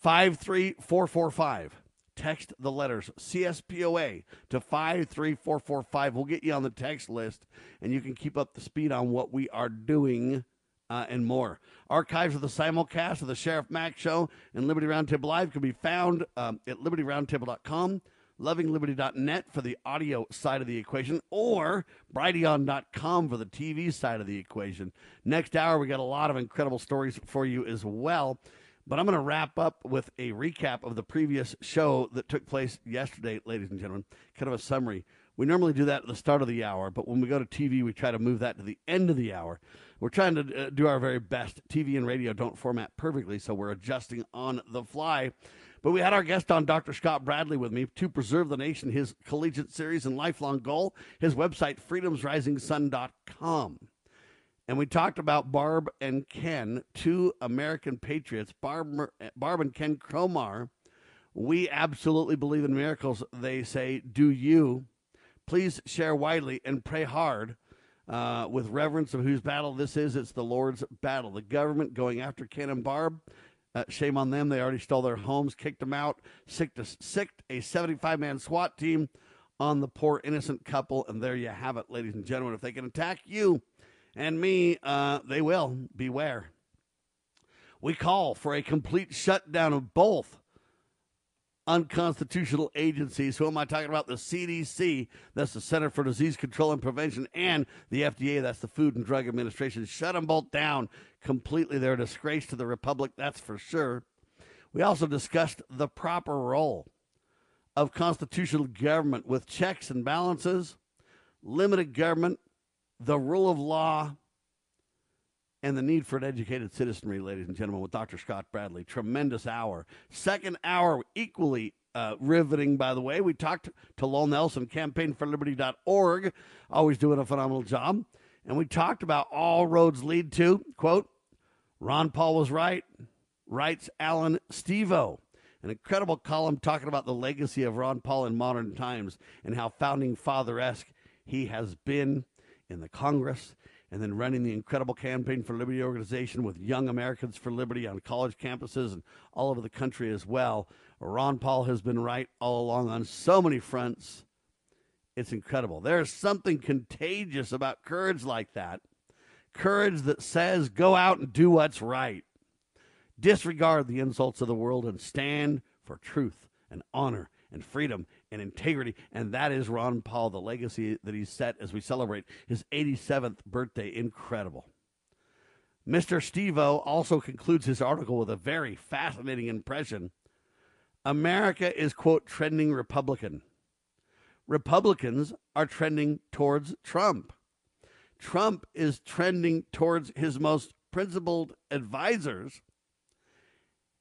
53445. Text the letters CSPOA to 53445. We'll get you on the text list and you can keep up the speed on what we are doing uh, and more. Archives of the simulcast of the Sheriff Mack Show and Liberty Roundtable Live can be found um, at libertyroundtable.com lovingliberty.net for the audio side of the equation, or brighteon.com for the TV side of the equation. Next hour, we got a lot of incredible stories for you as well. But I'm going to wrap up with a recap of the previous show that took place yesterday, ladies and gentlemen. Kind of a summary. We normally do that at the start of the hour, but when we go to TV, we try to move that to the end of the hour. We're trying to uh, do our very best. TV and radio don't format perfectly, so we're adjusting on the fly. But we had our guest on, Dr. Scott Bradley, with me to preserve the nation, his collegiate series and lifelong goal, his website, freedomsrisingsun.com. And we talked about Barb and Ken, two American patriots, Barb, Barb and Ken Cromar. We absolutely believe in miracles, they say. Do you? Please share widely and pray hard uh, with reverence of whose battle this is. It's the Lord's battle. The government going after Ken and Barb uh, shame on them. They already stole their homes, kicked them out, sicked a, sicked a 75 man SWAT team on the poor innocent couple. And there you have it, ladies and gentlemen. If they can attack you and me, uh, they will. Beware. We call for a complete shutdown of both unconstitutional agencies. Who am I talking about? The CDC, that's the Center for Disease Control and Prevention, and the FDA, that's the Food and Drug Administration. Shut them both down completely. They're a disgrace to the Republic, that's for sure. We also discussed the proper role of constitutional government with checks and balances, limited government, the rule of law, and the need for an educated citizenry, ladies and gentlemen, with Dr. Scott Bradley. Tremendous hour. Second hour, equally uh, riveting, by the way. We talked to Lowell Nelson, campaignforliberty.org, always doing a phenomenal job. And we talked about all roads lead to, quote, Ron Paul was right, writes Allan Stevo. An incredible column talking about the legacy of Ron Paul in modern times and how founding father esque he has been in the Congress and then running the incredible Campaign for Liberty organization with Young Americans for Liberty on college campuses and all over the country as well. Ron Paul has been right all along on so many fronts. It's incredible. There's something contagious about courage like that. Courage that says, go out and do what's right. Disregard the insults of the world and stand for truth and honor and freedom and integrity. And that is Ron Paul, the legacy that he's set as we celebrate his 87th birthday. Incredible. Mr. Stevo also concludes his article with a very fascinating impression. America is, quote, trending Republican. Republicans are trending towards Trump. Trump is trending towards his most principled advisors,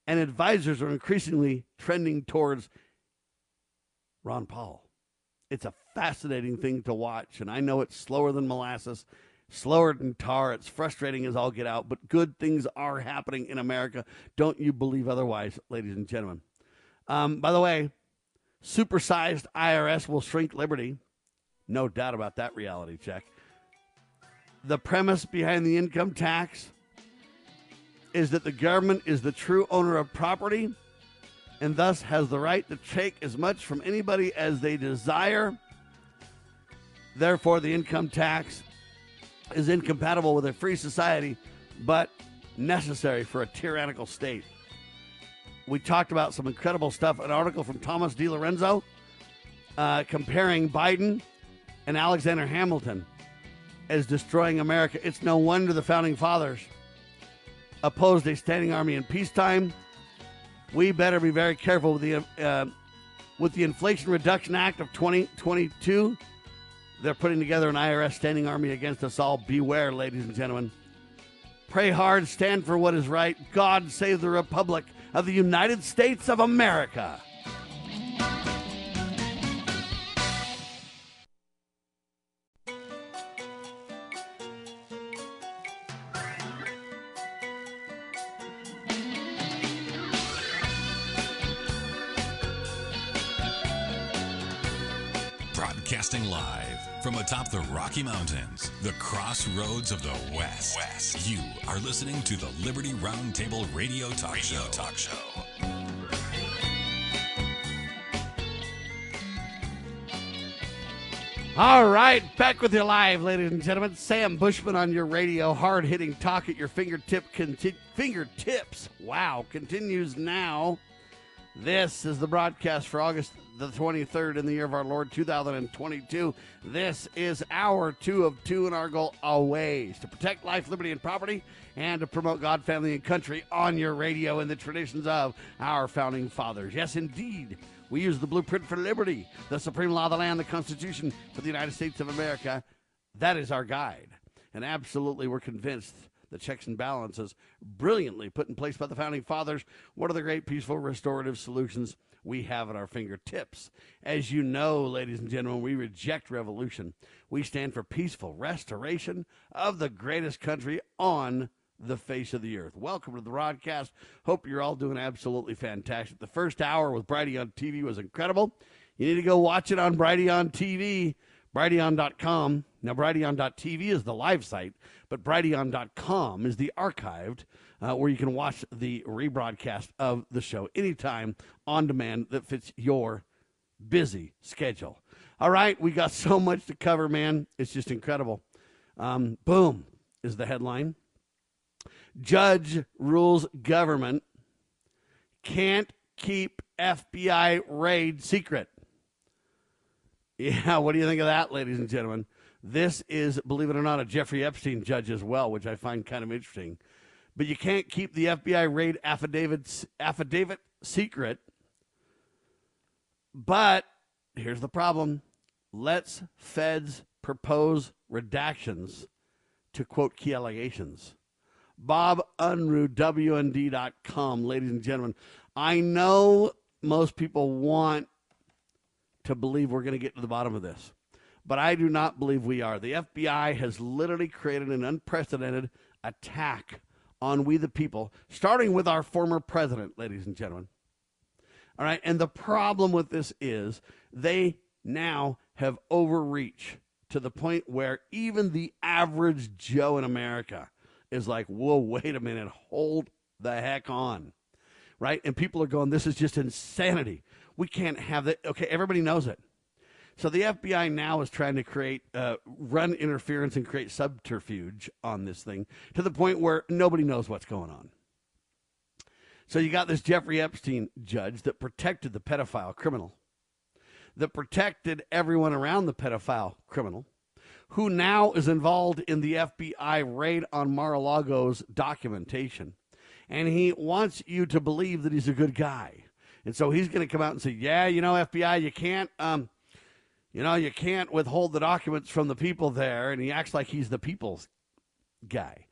and advisors are increasingly trending towards Ron Paul. It's a fascinating thing to watch, and I know it's slower than molasses, slower than tar. It's frustrating as all get out, but good things are happening in America. Don't you believe otherwise, ladies and gentlemen? Um, by the way, supersized IRS will shrink liberty. No doubt about that reality check. The premise behind the income tax is that the government is the true owner of property and thus has the right to take as much from anybody as they desire. Therefore, the income tax is incompatible with a free society, but necessary for a tyrannical state. We talked about some incredible stuff. An article from Thomas DiLorenzo uh, comparing Biden and Alexander Hamilton as destroying America. It's no wonder the founding fathers opposed a standing army in peacetime we better be very careful with the uh, With the Inflation Reduction Act of 2022, they're putting together an IRS standing army against us all. Beware, ladies and gentlemen. Pray hard, stand for what is right. God save the Republic of the United States of America. Broadcasting live from atop the Rocky Mountains, the crossroads of the West. West. You are listening to the Liberty Roundtable Radio Talk radio Show. Talk Show. All right, back with you live, ladies and gentlemen. Sam Bushman on your radio, hard hitting talk at your fingertip conti- fingertips. Wow, continues now. This is the broadcast for August the 23rd in the year of our Lord 2022. This is hour two of two, and our goal always to protect life, liberty, and property, and to promote God, family, and country on your radio in the traditions of our founding fathers. Yes, indeed. We use the blueprint for liberty, the supreme law of the land, the Constitution for the United States of America. That is our guide. And absolutely, we're convinced the checks and balances brilliantly put in place by the founding fathers. What are the great, peaceful, restorative solutions we have at our fingertips? As you know, ladies and gentlemen, we reject revolution. We stand for peaceful restoration of the greatest country on the face of the earth. Welcome to the broadcast. Hope you're all doing absolutely fantastic. The first hour with Brighteon TV was incredible. You need to go watch it on Brighteon TV, brighteon.com. Now, brighteon.tv is the live site, but brighteon.com is the archived uh, where you can watch the rebroadcast of the show anytime on demand that fits your busy schedule. All right, we got so much to cover, man. It's just incredible. Um, boom is the headline. Judge rules government can't keep FBI raid secret. Yeah, what do you think of that, ladies and gentlemen? This is, believe it or not, a Jeffrey Epstein judge as well, which I find kind of interesting. But you can't keep the FBI raid affidavit affidavit secret. But here's the problem: let's feds propose redactions to quote key allegations. Bob Unruh, WND.com, ladies and gentlemen. I know most people want to believe we're going to get to the bottom of this, but I do not believe we are. The FBI has literally created an unprecedented attack on we the people, starting with our former president, ladies and gentlemen. All right, and the problem with this is they now have overreached to the point where even the average Joe in America is like, whoa, wait a minute, hold the heck on. Right? And people are going, this is just insanity. We can't have that. Okay, everybody knows it. So the FBI now is trying to create, uh, run interference and create subterfuge on this thing to the point where nobody knows what's going on. So you got this Jeffrey Epstein judge that protected the pedophile criminal, that protected everyone around the pedophile criminal, who now is involved in the FBI raid on Mar a Lago's documentation. And he wants you to believe that he's a good guy. And so he's going to come out and say, yeah, you know, FBI, you can't, um, you know, you can't withhold the documents from the people there. And he acts like he's the people's guy.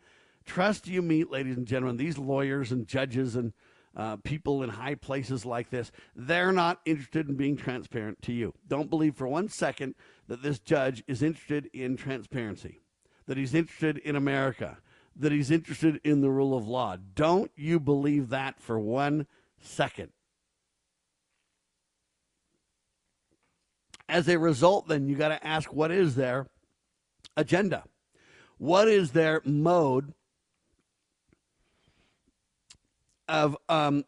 Trust you meet, ladies and gentlemen, these lawyers and judges and uh, people in high places like this, they're not interested in being transparent to you. Don't believe for one second that this judge is interested in transparency, that he's interested in America, that he's interested in the rule of law. Don't you believe that for one second. As a result, then you got to ask what is their agenda? What is their mode of um,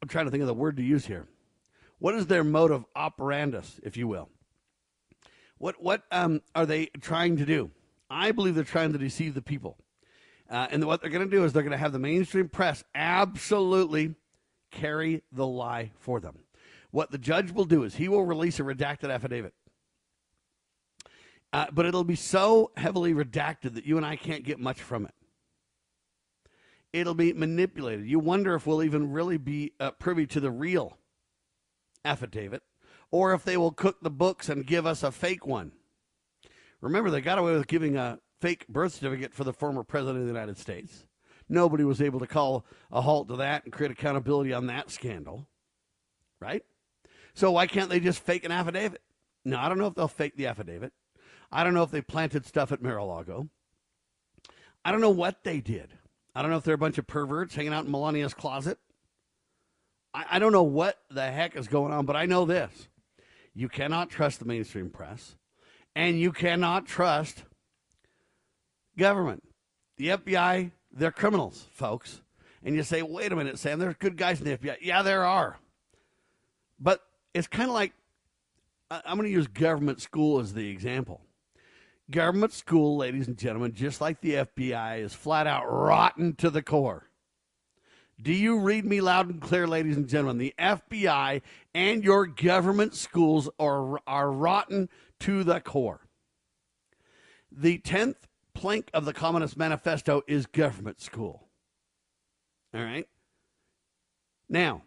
I'm trying to think of the word to use here. What is their mode of operandus, if you will? What what um, are they trying to do? I believe they're trying to deceive the people, uh, and what they're going to do is they're going to have the mainstream press absolutely carry the lie for them. What the judge will do is he will release a redacted affidavit. Uh, but it'll be so heavily redacted that you and I can't get much from it it'll be manipulated. You wonder if we'll even really be uh, privy to the real affidavit or if they will cook the books and give us a fake one. Remember, they got away with giving a fake birth certificate for the former president of the United States. Nobody was able to call a halt to that and create accountability on that scandal, right? So why can't they just fake an affidavit? No, I don't know if they'll fake the affidavit. I don't know if they planted stuff at Mar-a-Lago. I don't know what they did. I don't know if they're a bunch of perverts hanging out in Melania's closet. I, I don't know what the heck is going on, but I know this. You cannot trust the mainstream press, and you cannot trust government. The FBI, they're criminals, folks. And you say, wait a minute, Sam, there's good guys in the FBI. Yeah, there are. But it's kind of like I'm going to use government school as the example. Government school, ladies and gentlemen, just like the FBI, is flat out rotten to the core. Do you read me loud and clear, ladies and gentlemen? The FBI and your government schools are, are rotten to the core. The 10th plank of the Communist Manifesto is government school. All right? Now,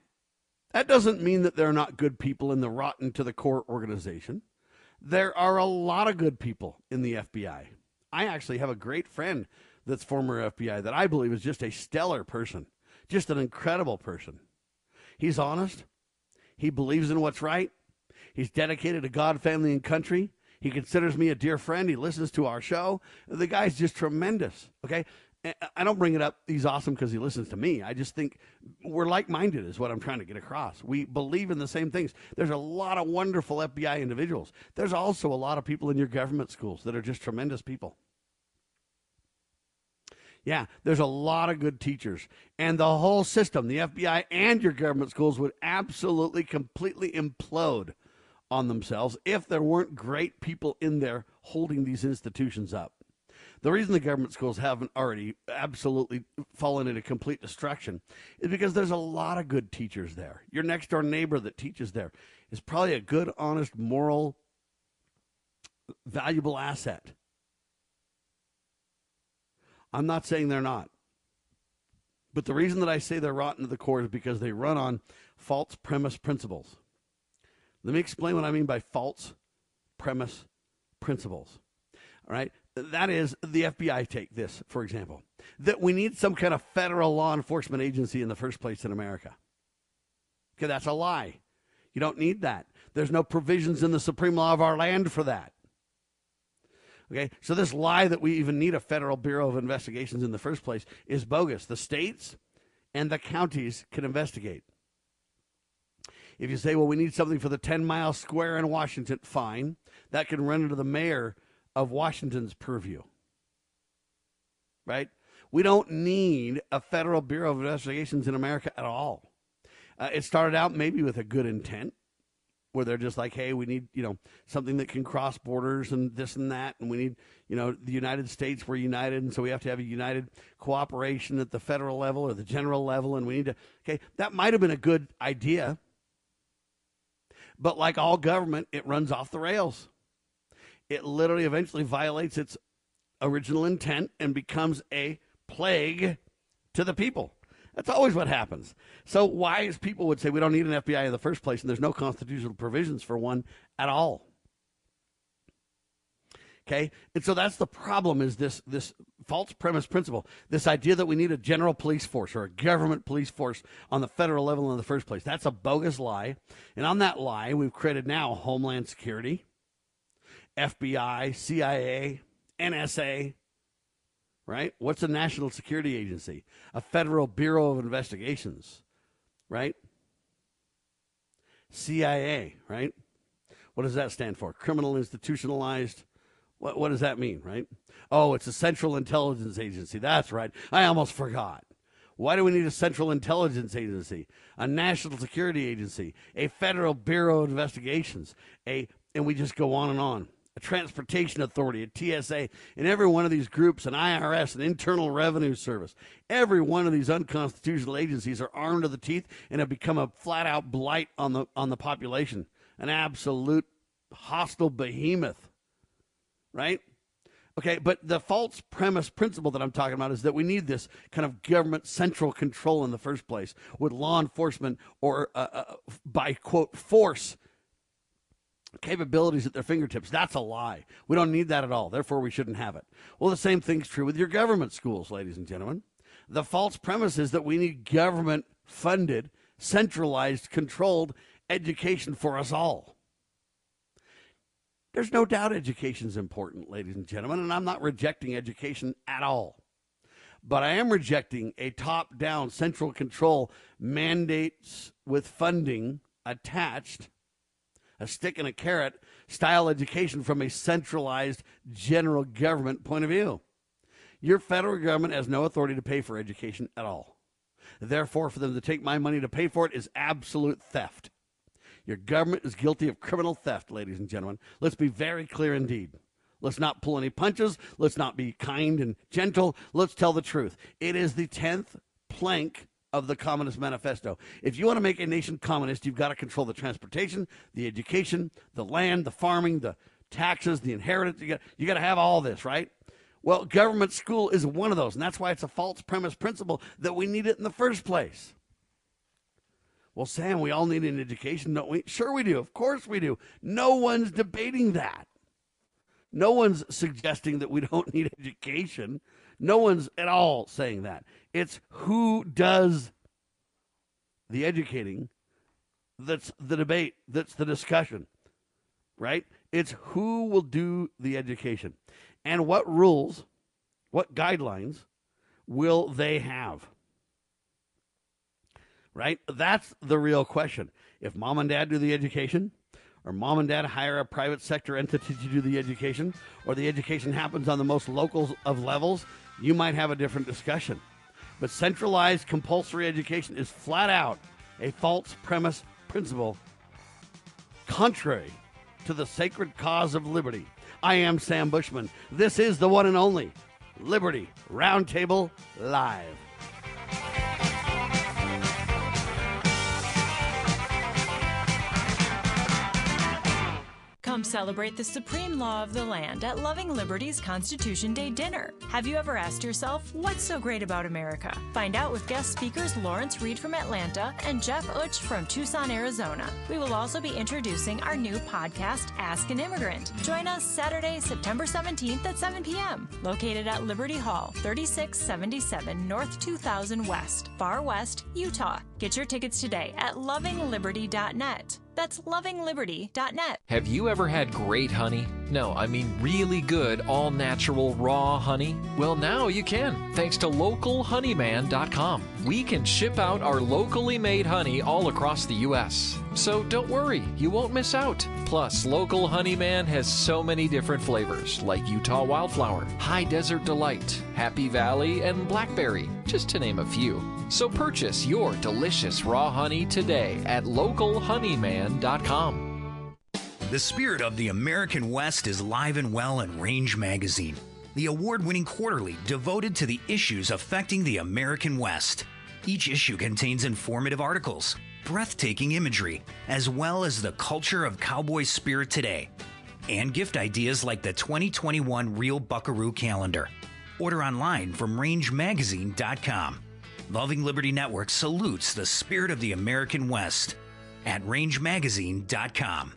that doesn't mean that there are not good people in the rotten to the core organization. There are a lot of good people in the FBI. I actually have a great friend that's former FBI that I believe is just a stellar person, just an incredible person. He's honest. He believes in what's right. He's dedicated to God, family, and country. He considers me a dear friend. He listens to our show. The guy's just tremendous. Okay. I don't bring it up. He's awesome because he listens to me. I just think we're like minded, is what I'm trying to get across. We believe in the same things. There's a lot of wonderful FBI individuals. There's also a lot of people in your government schools that are just tremendous people. Yeah, there's a lot of good teachers. And the whole system, the FBI and your government schools, would absolutely, completely implode on themselves if there weren't great people in there holding these institutions up. The reason the government schools haven't already absolutely fallen into complete destruction is because there's a lot of good teachers there. Your next door neighbor that teaches there is probably a good, honest, moral, valuable asset. I'm not saying they're not. But the reason that I say they're rotten to the core is because they run on false premise principles. Let me explain what I mean by false premise principles. All right. That is, the FBI take this, for example, that we need some kind of federal law enforcement agency in the first place in America. Okay, that's a lie. You don't need that. There's no provisions in the supreme law of our land for that. Okay, so this lie that we even need a federal bureau of investigations in the first place is bogus. The states and the counties can investigate. If you say, well, we need something for the 10 mile square in Washington, fine. That can run into the mayor of Washington's purview. Right? We don't need a federal bureau of investigations in America at all. Uh, it started out maybe with a good intent where they're just like, hey, we need, you know, something that can cross borders and this and that. And we need, you know, the United States, we're united. And so we have to have a united cooperation at the federal level or the general level. And we need to, okay, that might have been a good idea. But like all government, it runs off the rails. It literally eventually violates its original intent and becomes a plague to the people. That's always what happens. So wise people would say we don't need an FBI in the first place, and there's no constitutional provisions for one at all. Okay, and so that's the problem: is this this false premise principle, this idea that we need a general police force or a government police force on the federal level in the first place. That's a bogus lie, and on that lie, we've created now Homeland Security, FBI, CIA, NSA, right? What's a national security agency? A federal bureau of investigations, right? CIA, right? What does that stand for? Criminal institutionalized what, what does that mean, right? Oh, it's a Central Intelligence Agency. That's right. I almost forgot. Why do we need a Central Intelligence Agency, a National Security Agency, a Federal Bureau of Investigations, a, and we just go on and on, a Transportation Authority, a TSA, and every one of these groups, an IRS, an Internal Revenue Service, every one of these unconstitutional agencies are armed to the teeth and have become a flat out blight on the on the population, an absolute hostile behemoth right? Okay, but the false premise principle that I'm talking about is that we need this kind of government central control in the first place with law enforcement or uh, uh, by quote force capabilities at their fingertips. That's a lie. We don't need that at all. Therefore, we shouldn't have it. Well, the same thing's true with your government schools, ladies and gentlemen. The false premise is that we need government funded, centralized, controlled education for us all. There's no doubt education is important, ladies and gentlemen, and I'm not rejecting education at all. But I am rejecting a top down central control mandates with funding attached, a stick and a carrot style education from a centralized general government point of view. Your federal government has no authority to pay for education at all. Therefore, for them to take my money to pay for it is absolute theft. Your government is guilty of criminal theft, ladies and gentlemen. Let's be very clear indeed. Let's not pull any punches. Let's not be kind and gentle. Let's tell the truth. It is the 10th plank of the Communist Manifesto. If you want to make a nation communist, you've got to control the transportation, the education, the land, the farming, the taxes, the inheritance. You got, you got to have all this, right? Well, government school is one of those, and that's why it's a false premise principle that we need it in the first place. Well, Sam, we all need an education, don't we? Sure, we do. Of course, we do. No one's debating that. No one's suggesting that we don't need education. No one's at all saying that. It's who does the educating that's the debate, that's the discussion, right? It's who will do the education and what rules, what guidelines will they have? right? That's the real question. If mom and dad do the education, or mom and dad hire a private sector entity to do the education, or the education happens on the most local of levels, you might have a different discussion. But centralized compulsory education is flat out a false premise principle contrary to the sacred cause of liberty. I am Sam Bushman. This is the one and only Liberty Roundtable Live. Come celebrate the supreme law of the land at Loving Liberty's Constitution Day dinner. Have you ever asked yourself, what's so great about America? Find out with guest speakers Lawrence Reed from Atlanta and Jeff Utch from Tucson, Arizona. We will also be introducing our new podcast, Ask an Immigrant. Join us Saturday, September 17th at 7 p.m., located at Liberty Hall, 3677 North 2000 West, Farr West, Utah. Get your tickets today at lovingliberty.net. That's lovingliberty.net. Have you ever had great honey? No, I mean really good, all natural, raw honey? Well, now you can, thanks to localhoneyman.com. We can ship out our locally made honey all across the U.S. So don't worry, you won't miss out. Plus, Local Honeyman has so many different flavors like Utah Wildflower, High Desert Delight, Happy Valley, and Blackberry, just to name a few. So purchase your delicious raw honey today at localhoneyman.com. The spirit of the American West is live and well in Range Magazine, the award winning quarterly devoted to the issues affecting the American West. Each issue contains informative articles, breathtaking imagery, as well as the culture of cowboy spirit today, and gift ideas like the 2021 Real Buckaroo calendar. Order online from rangemagazine.com. Loving Liberty Network salutes the spirit of the American West at rangemagazine.com.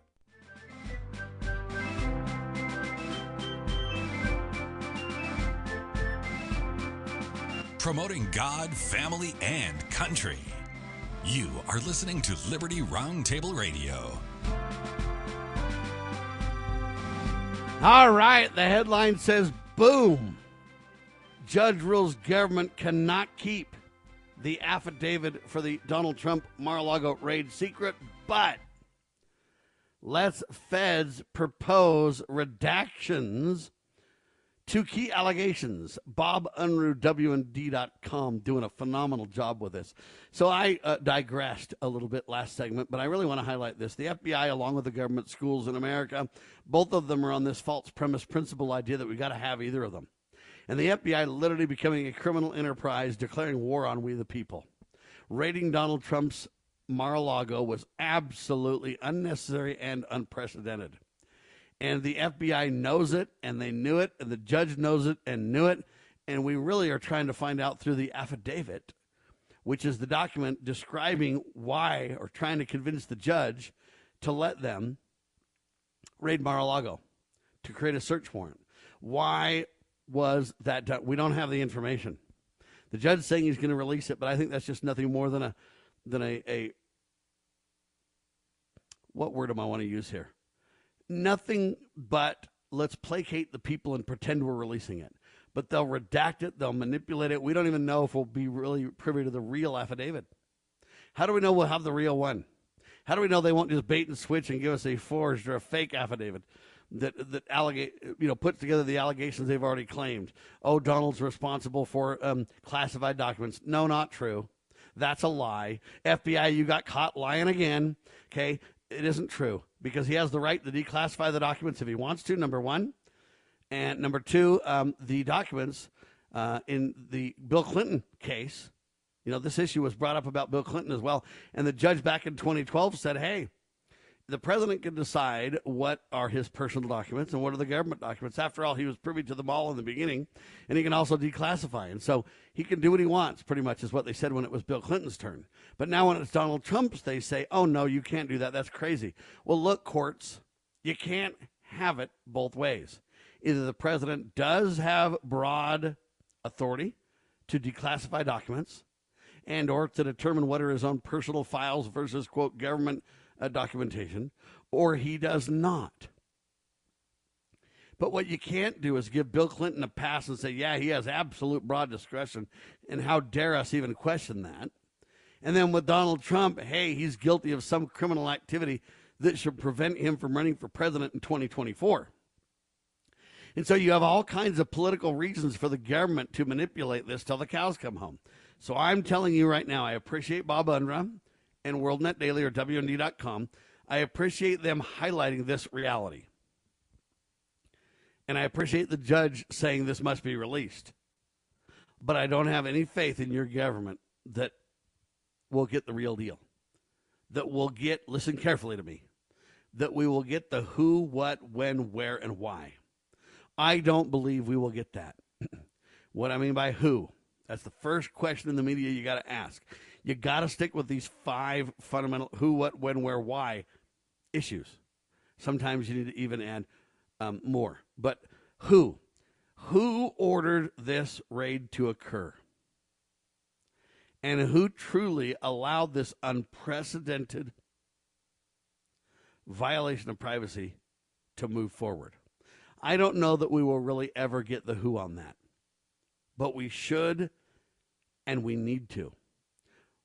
Promoting God, family, and country. You are listening to Liberty Roundtable Radio. All right, the headline says boom. Judge rules government cannot keep the affidavit for the Donald Trump Mar a Lago raid secret, but lets feds propose redactions Two key allegations. Bob Unruh, WND.com, doing a phenomenal job with this. So I uh, digressed a little bit last segment, but I really want to highlight this. The FBI, along with the government schools in America, both of them are on this false premise principle idea that we got to have either of them. And the FBI literally becoming a criminal enterprise, declaring war on we the people. Raiding Donald Trump's Mar-a-Lago was absolutely unnecessary and unprecedented and the FBI knows it and they knew it and the judge knows it and knew it and we really are trying to find out through the affidavit which is the document describing why or trying to convince the judge to let them raid Mar-a-Lago to create a search warrant. Why was that done? We don't have the information. The judge saying he's going to release it, but I think that's just nothing more than a than a, a what word am I want to use here? Nothing but let's placate the people and pretend we're releasing it. But they'll redact it, they'll manipulate it. We don't even know if we'll be really privy to the real affidavit. How do we know we'll have the real one? How do we know they won't just bait and switch and give us a forged or a fake affidavit that that allegate you know puts together the allegations they've already claimed? Oh, Donald's responsible for um, classified documents. No, not true. That's a lie. FBI, you got caught lying again. Okay, it isn't true because he has the right to declassify the documents if he wants to, number one. And number two, um, the documents uh, in the Bill Clinton case, you know, this issue was brought up about Bill Clinton as well. And the judge back in 2012 said, hey, the president can decide what are his personal documents and what are the government documents. After all, he was privy to them all in the beginning, and he can also declassify. And so he can do what he wants, pretty much, is what they said when it was Bill Clinton's turn. But now when it's Donald Trump's, they say, oh, no, you can't do that. That's crazy. Well, look, courts, you can't have it both ways. Either the president does have broad authority to declassify documents and or to determine what are his own personal files versus quote government uh, documentation, or he does not. But what you can't do is give Bill Clinton a pass and say, yeah, he has absolute broad discretion, and how dare us even question that. And then with Donald Trump, hey, he's guilty of some criminal activity that should prevent him from running for president in 2024. And so you have all kinds of political reasons for the government to manipulate this till the cows come home. So I'm telling you right now, I appreciate Bob Unruh and WorldNet Daily or WND.com. I appreciate them highlighting this reality. And I appreciate the judge saying this must be released. But I don't have any faith in your government that we'll get the real deal. That we'll get, listen carefully to me, that we will get the who, what, when, where, and why. I don't believe we will get that. what I mean by who, that's the first question in the media you got to ask you got to stick with these five fundamental who, what, when, where, why issues. Sometimes you need to even add um, more. But who? Who ordered this raid to occur? And who truly allowed this unprecedented violation of privacy to move forward? I don't know that we will really ever get the who on that, but we should and we need to.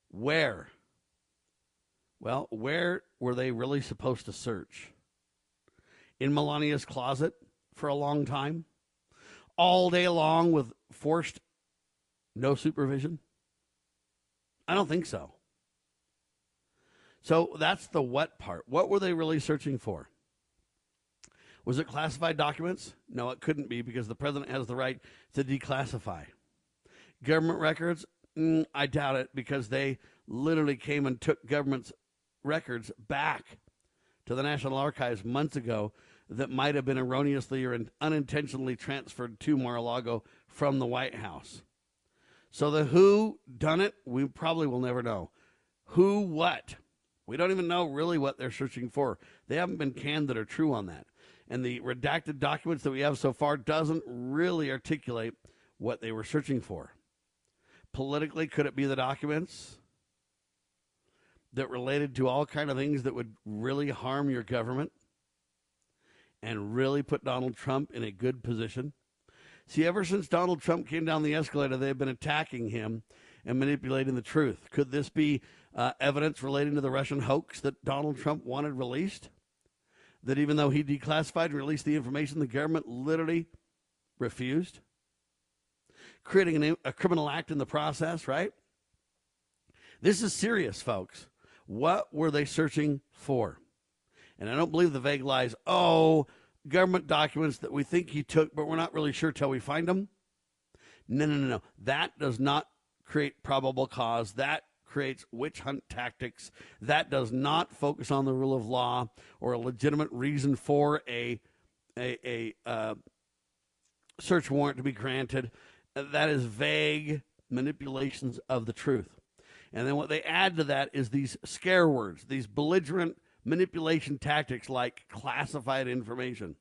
Where? Well, where were they really supposed to search? In Melania's closet for a long time? All day long with forced no supervision? I don't think so. So that's the what part. What were they really searching for? Was it classified documents? No, it couldn't be because the president has the right to declassify. Government records? Mm, I doubt it because they literally came and took government's records back to the National Archives months ago that might have been erroneously or unintentionally transferred to Mar-a-Lago from the White House. So the who done it, we probably will never know. Who what? We don't even know really what they're searching for. They haven't been canned that are true on that. And the redacted documents that we have so far doesn't really articulate what they were searching for politically? Could it be the documents that related to all kind of things that would really harm your government and really put Donald Trump in a good position? See, ever since Donald Trump came down the escalator, they've been attacking him and manipulating the truth. Could this be uh, evidence relating to the Russian hoax that Donald Trump wanted released? That even though he declassified and released the information, the government literally refused, creating an, a criminal act in the process, right? This is serious, folks. What were they searching for? And I don't believe the vague lies, oh, government documents that we think he took, but we're not really sure till we find them. No, no, no, no. That does not create probable cause. That creates witch hunt tactics. That does not focus on the rule of law or a legitimate reason for a a, a uh, search warrant to be granted. That is vague manipulations of the truth. And then what they add to that is these scare words, these belligerent manipulation tactics like classified information.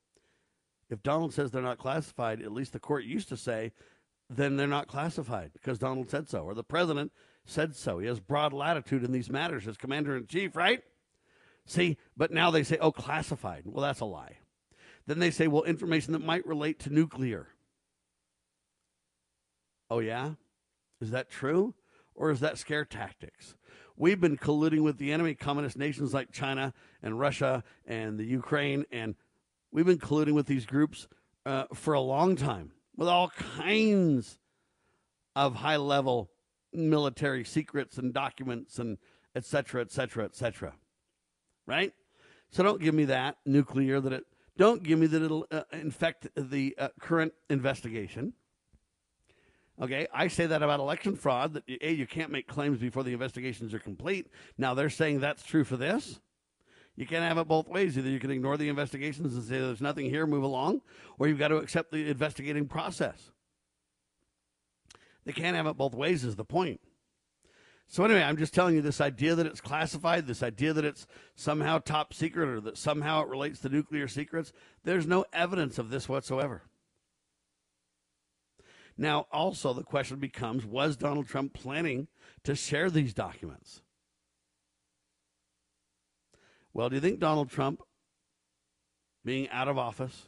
If Donald says they're not classified, at least the court used to say, then they're not classified because Donald said so, or the president said so. He has broad latitude in these matters as commander in chief, right? See, but now they say, oh, classified. Well, that's a lie. Then they say, well, information that might relate to nuclear. Oh, yeah? Is that true? Or is that scare tactics? We've been colluding with the enemy, communist nations like China and Russia and the Ukraine, and we've been colluding with these groups uh, for a long time with all kinds of high level military secrets and documents and et cetera, et cetera, et cetera. Right? So don't give me that nuclear that it, don't give me that it'll uh, infect the uh, current investigation. Okay, I say that about election fraud that A, you can't make claims before the investigations are complete. Now they're saying that's true for this. You can't have it both ways. Either you can ignore the investigations and say there's nothing here, move along, or you've got to accept the investigating process. They can't have it both ways, is the point. So, anyway, I'm just telling you this idea that it's classified, this idea that it's somehow top secret or that somehow it relates to nuclear secrets, there's no evidence of this whatsoever. Now, also, the question becomes was Donald Trump planning to share these documents? Well, do you think Donald Trump, being out of office,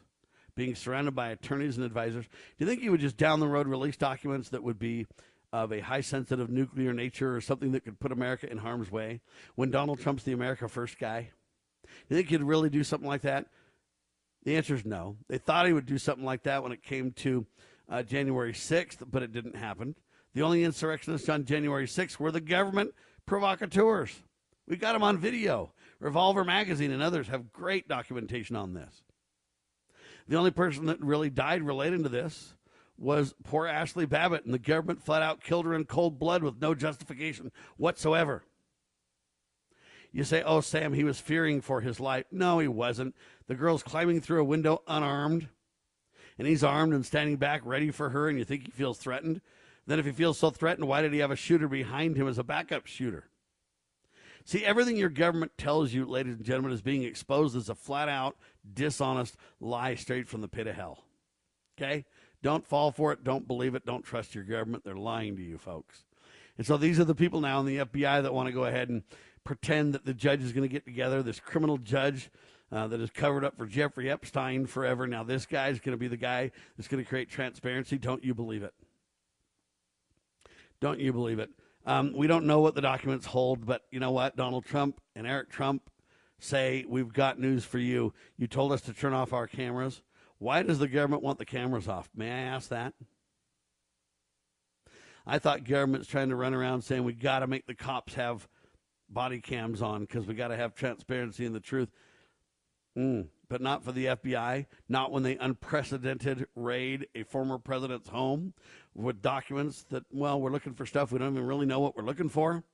being surrounded by attorneys and advisors, do you think he would just down the road release documents that would be of a high sensitive nuclear nature or something that could put America in harm's way when Donald Trump's the America First guy? Do you think he'd really do something like that? The answer is no. They thought he would do something like that when it came to uh, January 6th, but it didn't happen. The only insurrectionists on January 6th were the government provocateurs. We got them on video. Revolver Magazine and others have great documentation on this. The only person that really died relating to this was poor Ashley Babbitt, and the government flat out killed her in cold blood with no justification whatsoever. You say, oh, Sam, he was fearing for his life. No, he wasn't. The girl's climbing through a window unarmed and he's armed and standing back ready for her, and you think he feels threatened. Then, if he feels so threatened, why did he have a shooter behind him as a backup shooter? See, everything your government tells you, ladies and gentlemen, is being exposed as a flat out, dishonest lie straight from the pit of hell. Okay? Don't fall for it. Don't believe it. Don't trust your government. They're lying to you, folks. And so these are the people now in the FBI that want to go ahead and pretend that the judge is going to get together, this criminal judge uh, that has covered up for Jeffrey Epstein forever. Now, this guy is going to be the guy that's going to create transparency. Don't you believe it? Don't you believe it? Um, we don't know what the documents hold, but you know what? Donald Trump and Eric Trump say, We've got news for you. You told us to turn off our cameras. Why does the government want the cameras off? May I ask that? I thought government's trying to run around saying we got to make the cops have body cams on because we got to have transparency and the truth. Mm, but not for the FBI, not when they unprecedented raid a former president's home with documents that, well, we're looking for stuff we don't even really know what we're looking for,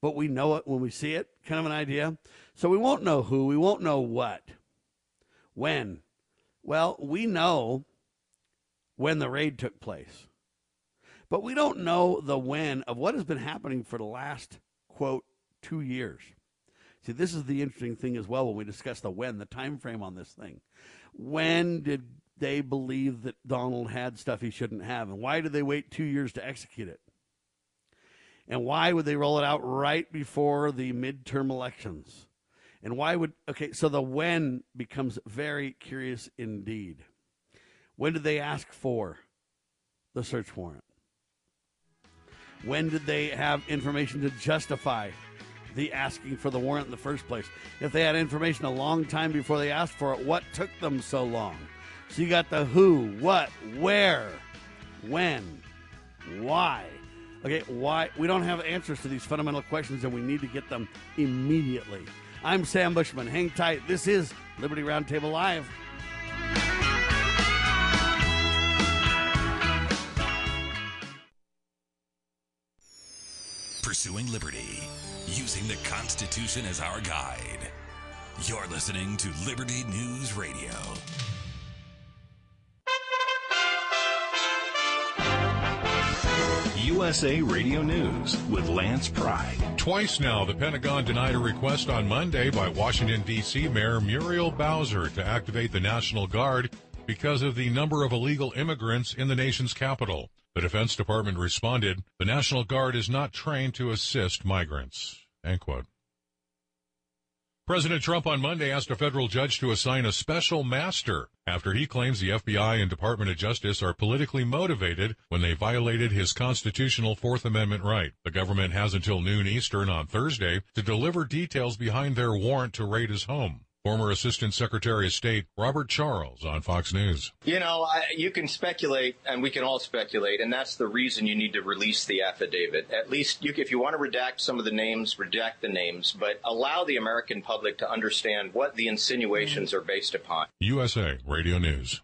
but we know it when we see it, kind of an idea. So we won't know who, we won't know what, when. Well, we know when the raid took place, but we don't know the when of what has been happening for the last, quote, two years. See, this is the interesting thing as well when we discuss the when, the time frame on this thing. When did they believe that Donald had stuff he shouldn't have? And why did they wait two years to execute it? And why would they roll it out right before the midterm elections? And why would, okay, so the when becomes very curious indeed. When did they ask for the search warrant? When did they have information to justify the asking for the warrant in the first place. If they had information a long time before they asked for it, what took them so long? So you got the who, what, where, when, why. Okay, why? We don't have answers to these fundamental questions, and we need to get them immediately. I'm Sam Bushman. Hang tight. This is Liberty Roundtable Live. Pursuing liberty, using the Constitution as our guide. You're listening to Liberty News Radio. USA Radio News with Lance Pride. Twice now, the Pentagon denied a request on Monday by Washington, D.C. Mayor Muriel Bowser to activate the National Guard because of the number of illegal immigrants in the nation's capital. The Defense Department responded, the National Guard is not trained to assist migrants. End quote. President Trump on Monday asked a federal judge to assign a special master after he claims the FBI and Department of Justice are politically motivated when they violated his constitutional Fourth Amendment right. The government has until noon Eastern on Thursday to deliver details behind their warrant to raid his home. Former Assistant Secretary of State Robert Charles on Fox News. You know, I, you can speculate, and we can all speculate, and that's the reason you need to release the affidavit. At least, you, if you want to redact some of the names, redact the names, but allow the American public to understand what the insinuations are based upon. USA Radio News.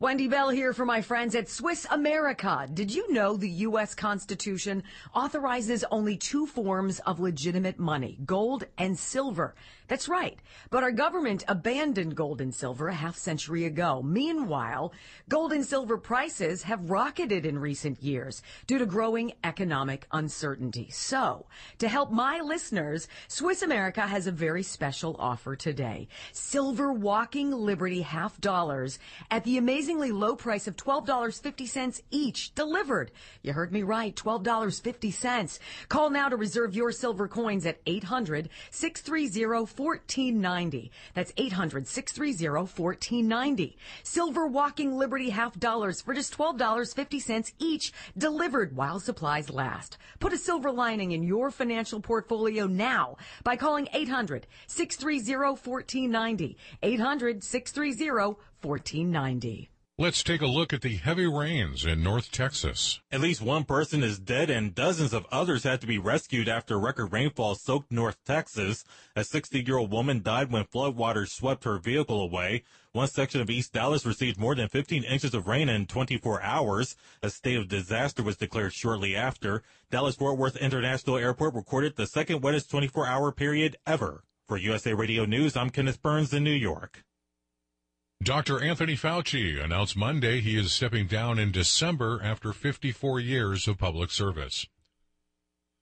Wendy Bell here for my friends at Swiss America. Did you know the U.S. Constitution authorizes only two forms of legitimate money, gold and silver? That's right. But our government abandoned gold and silver a half century ago. Meanwhile, gold and silver prices have rocketed in recent years due to growing economic uncertainty. So, to help my listeners, Swiss America has a very special offer today. Silver Walking Liberty half dollars at the amazingly low price of $12.50 each delivered. You heard me right, $12.50. Call now to reserve your silver coins at 800 630 1490. That's 800 630 1490. Silver Walking Liberty half dollars for just $12.50 each, delivered while supplies last. Put a silver lining in your financial portfolio now by calling 800 630 1490. 800 630 1490. Let's take a look at the heavy rains in North Texas. At least one person is dead and dozens of others had to be rescued after record rainfall soaked North Texas. A 60-year-old woman died when floodwaters swept her vehicle away. One section of East Dallas received more than 15 inches of rain in 24 hours. A state of disaster was declared shortly after. Dallas-Fort Worth International Airport recorded the second wettest 24-hour period ever. For USA Radio News, I'm Kenneth Burns in New York. Dr. Anthony Fauci announced Monday he is stepping down in December after 54 years of public service.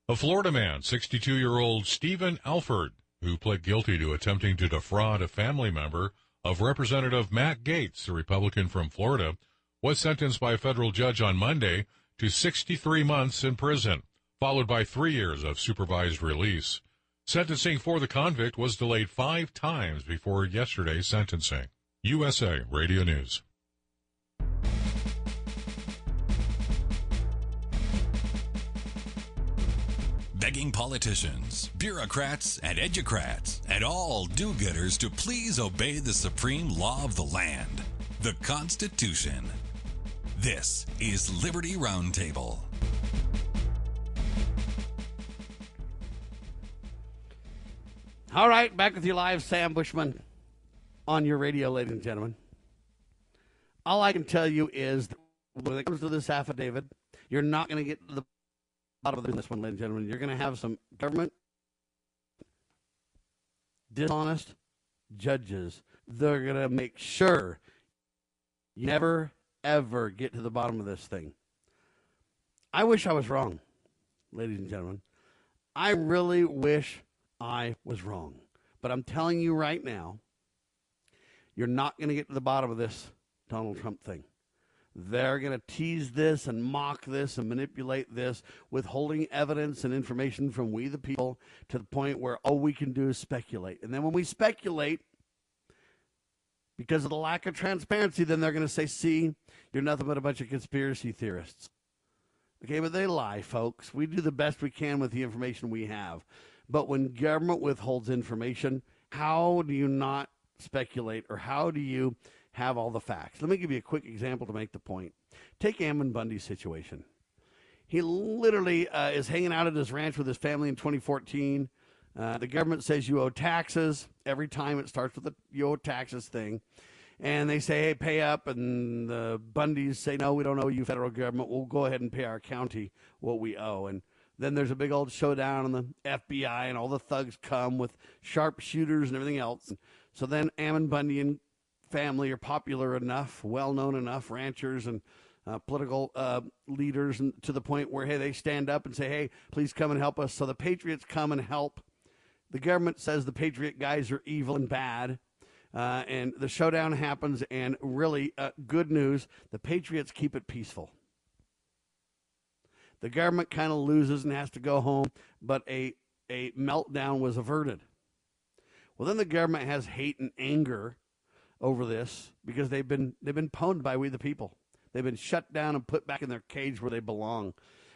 A Florida man, 62 year old Stephen Alford, who pled guilty to attempting to defraud a family member of Representative Matt Gaetz, a Republican from Florida, was sentenced by a federal judge on Monday to 63 months in prison, followed by three years of supervised release. Sentencing for the convict was delayed five times before yesterday's sentencing. USA Radio News. Begging politicians, bureaucrats, and educrats, and all do getters to please obey the supreme law of the land, the Constitution. This is Liberty Roundtable. All right, back with you live, Sam Bushman on your radio, ladies and gentlemen. All I can tell you is when it comes to this affidavit, you're not going to get to the bottom of this one, ladies and gentlemen. You're going to have some government dishonest judges. They're going to make sure you never, ever get to the bottom of this thing. I wish I was wrong, ladies and gentlemen. I really wish I was wrong. But I'm telling you right now, you're not going to get to the bottom of this Donald Trump thing. They're going to tease this and mock this and manipulate this, withholding evidence and information from we the people to the point where all we can do is speculate. And then when we speculate, because of the lack of transparency, then they're going to say, see, you're nothing but a bunch of conspiracy theorists. Okay, but they lie, folks. We do the best we can with the information we have. But when government withholds information, how do you not speculate or how do you have all the facts. Let me give you a quick example to make the point. Take Ammon Bundy's situation. He literally uh, is hanging out at his ranch with his family in 2014. Uh, the government says you owe taxes every time it starts with the you owe taxes thing. And they say, hey, pay up. And the Bundys say, no, we don't owe you, federal government. We'll go ahead and pay our county what we owe. And then there's a big old showdown, and the FBI and all the thugs come with sharpshooters and everything else. So then Ammon Bundy and family are popular enough, well known enough, ranchers and uh, political uh, leaders, and to the point where hey, they stand up and say, "Hey, please come and help us." So the Patriots come and help. The government says the Patriot guys are evil and bad. Uh, and the showdown happens, and really, uh, good news the Patriots keep it peaceful. The government kind of loses and has to go home, but a, a meltdown was averted. Well, then the government has hate and anger over this because they've been they've been pwned by we the people. They've been shut down and put back in their cage where they belong.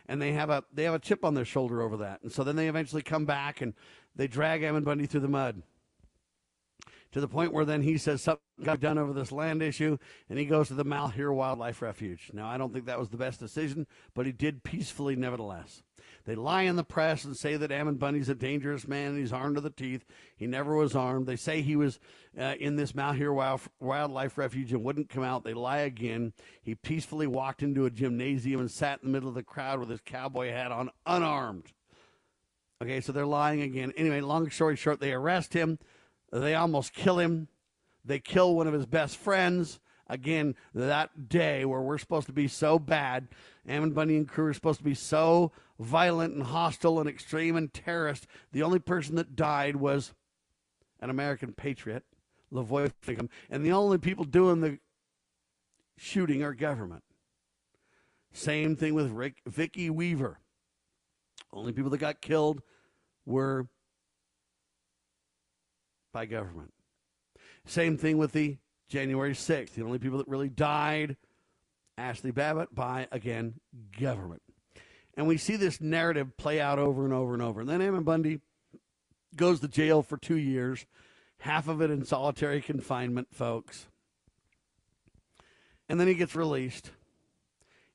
And they have a they have a chip on their shoulder over that. And so then they eventually come back and they drag Ammon Bundy through the mud to the point where then he says something got done over this land issue and he goes to the Malheur Wildlife Refuge. Now, I don't think that was the best decision, but he did peacefully nevertheless. They lie in the press and say that Ammon Bundy's a dangerous man and he's armed to the teeth. He never was armed. They say he was uh, in this Malheur Wild, Wildlife Refuge and wouldn't come out. They lie again. He peacefully walked into a gymnasium and sat in the middle of the crowd with his cowboy hat on, unarmed. Okay, so they're lying again. Anyway, long story short, they arrest him. They almost kill him. They kill one of his best friends. Again, that day where we're supposed to be so bad, Ammon Bundy and crew are supposed to be so violent and hostile and extreme and terrorist. The only person that died was an American patriot, LaVoy Finicum, and the only people doing the shooting are government. Same thing with Rick, Vicky Weaver. Only people that got killed were by government. Same thing with the January 6th. The only people that really died, Ashley Babbitt, by, again, government. And we see this narrative play out over and over and over. And then Ammon Bundy goes to jail for two years, half of it in solitary confinement, folks. And then he gets released.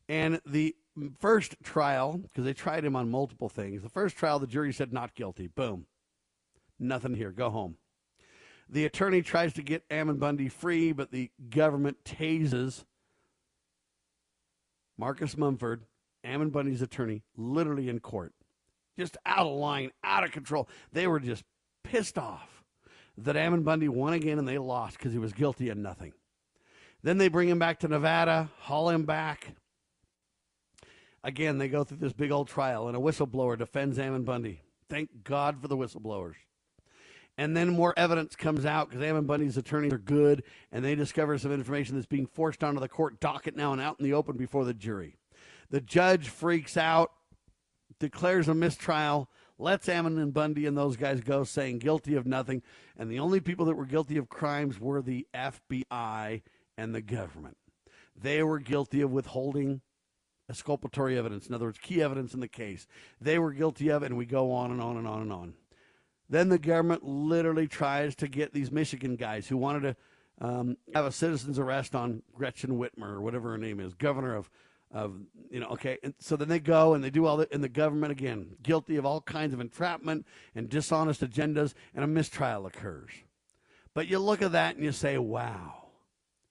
And the first trial, because they tried him on multiple things, the first trial, the jury said not guilty. Boom. Nothing here. Go home. The attorney tries to get Ammon Bundy free, but the government tases Marcus Mumford, Ammon Bundy's attorney, literally in court. Just out of line, out of control. They were just pissed off that Ammon Bundy won again and they lost because he was guilty of nothing. Then they bring him back to Nevada, haul him back. Again, they go through this big old trial, and a whistleblower defends Ammon Bundy. Thank God for the whistleblowers and then more evidence comes out because Ammon Bundy's attorneys are good, and they discover some information that's being forced onto the court docket now and out in the open before the jury. The judge freaks out, declares a mistrial, lets Ammon and Bundy and those guys go, saying guilty of nothing, and the only people that were guilty of crimes were the FBI and the government. They were guilty of withholding exculpatory evidence, in other words, key evidence in the case. They were guilty of it, and we go on and on and on and on. Then the government literally tries to get these Michigan guys who wanted to um, have a citizen's arrest on Gretchen Whitmer or whatever her name is, governor of, of you know, okay. And so then they go and they do all that, and the government again guilty of all kinds of entrapment and dishonest agendas, and a mistrial occurs. But you look at that and you say, wow,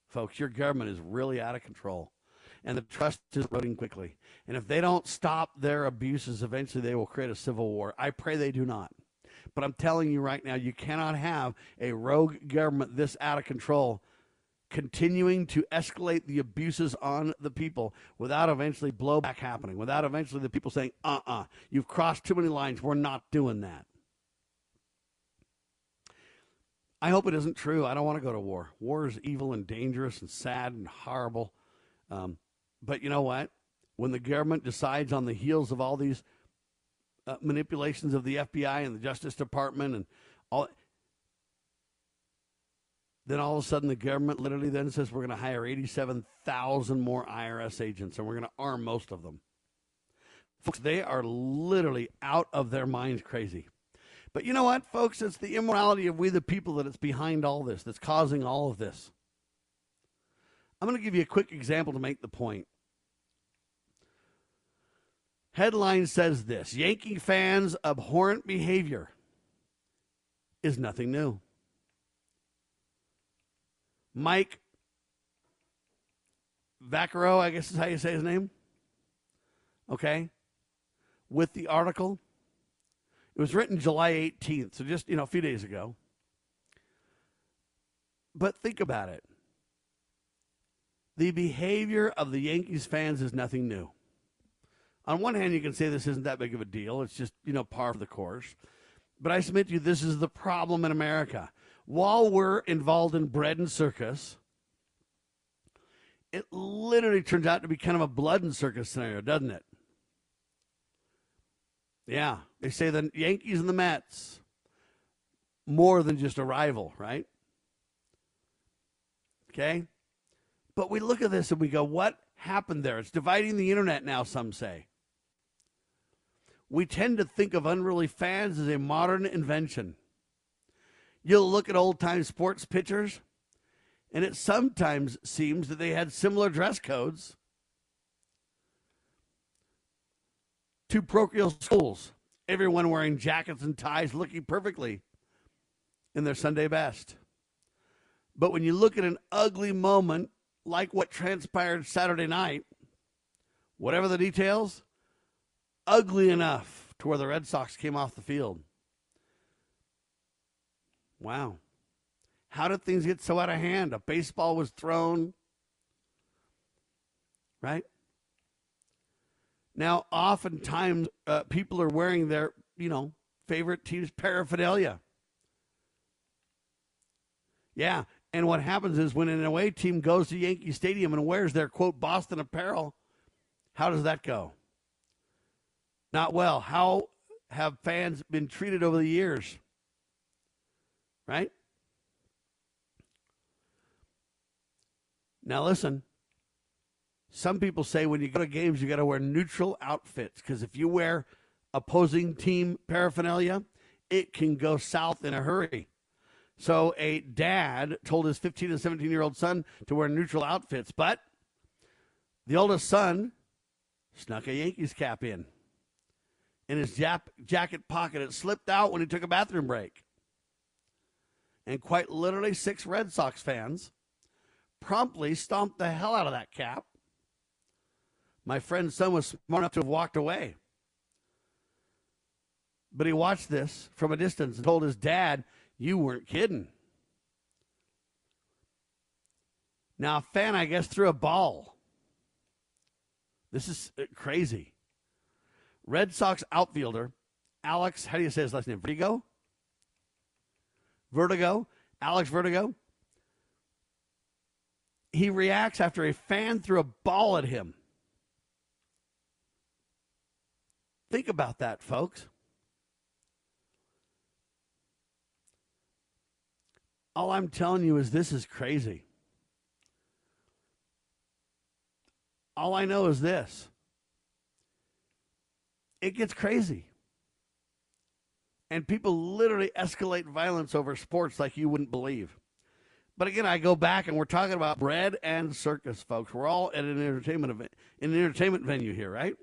folks, your government is really out of control. And the trust is eroding quickly. And if they don't stop their abuses, eventually they will create a civil war. I pray they do not. But I'm telling you right now, you cannot have a rogue government this out of control continuing to escalate the abuses on the people without eventually blowback happening, without eventually the people saying, uh uh-uh, uh, you have crossed too many lines. We're not doing that. I hope it isn't true. I don't want to go to war. War is evil and dangerous and sad and horrible. Um, but you know what? When the government decides on the heels of all these uh, manipulations of the FBI and the Justice Department and all. Then all of a sudden, the government literally then says we're going to hire 87,000 more IRS agents and we're going to arm most of them. Folks, they are literally out of their minds crazy. But you know what, folks? It's the immorality of we the people that is behind all this, that's causing all of this. I'm going to give you a quick example to make the point. Headline says this Yankee fans' abhorrent behavior is nothing new. Mike Vaccaro, I guess is how you say his name. Okay. With the article. It was written July 18th, so just, you know, a few days ago. But think about it. The behavior of the Yankees fans is nothing new. On one hand, you can say this isn't that big of a deal. It's just, you know, par for the course. But I submit to you, this is the problem in America. While we're involved in bread and circus, it literally turns out to be kind of a blood and circus scenario, doesn't it? Yeah, they say the Yankees and the Mets more than just a rival, right? Okay? But we look at this and we go, what happened there? It's dividing the internet now, some say. We tend to think of unruly fans as a modern invention. You'll look at old time sports pitchers, and it sometimes seems that they had similar dress codes to parochial schools. Everyone wearing jackets and ties, looking perfectly in their Sunday best. But when you look at an ugly moment like what transpired Saturday night, whatever the details, ugly enough to where the Red Sox came off the field. Wow. How did things get so out of hand? A baseball was thrown, right? Now, oftentimes, uh, people are wearing their, you know, favorite team's paraphernalia. Yeah, and what happens is when an away team goes to Yankee Stadium and wears their quote Boston apparel, how does that go? Not well. How have fans been treated over the years? Right? Now, listen. Some people say when you go to games, you got to wear neutral outfits because if you wear opposing team paraphernalia, it can go south in a hurry. So a dad told his 15 and 17 year old son to wear neutral outfits, but the oldest son snuck a Yankees cap in in his jap- jacket pocket. It slipped out when he took a bathroom break. And quite literally, six Red Sox fans promptly stomped the hell out of that cap. My friend's son was smart enough to have walked away. But he watched this from a distance and told his dad, you weren't kidding. Now, a fan, I guess, threw a ball. This is uh, crazy. Red Sox outfielder Alex, how do you say his last name? Verdugo? Verdugo? Alex Verdugo? He reacts after a fan threw a ball at him. Think about that, folks. All I'm telling you is this is crazy. All I know is this it gets crazy. And people literally escalate violence over sports like you wouldn't believe. But again, I go back and we're talking about bread and circus, folks. We're all at an entertainment event, in an entertainment venue here, right?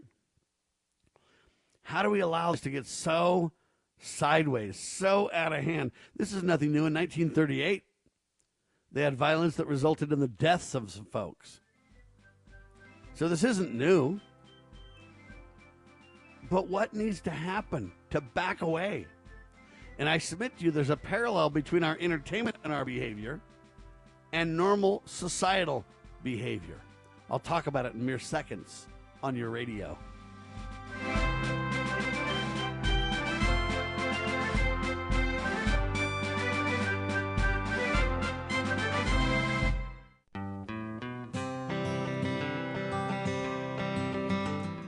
How do we allow this to get so sideways, so out of hand. This is nothing new. In 1938, they had violence that resulted in the deaths of some folks. So this isn't new. But what needs to happen to back away? And I submit to you, there's a parallel between our entertainment and our behavior and normal societal behavior. I'll talk about it in mere seconds on your radio.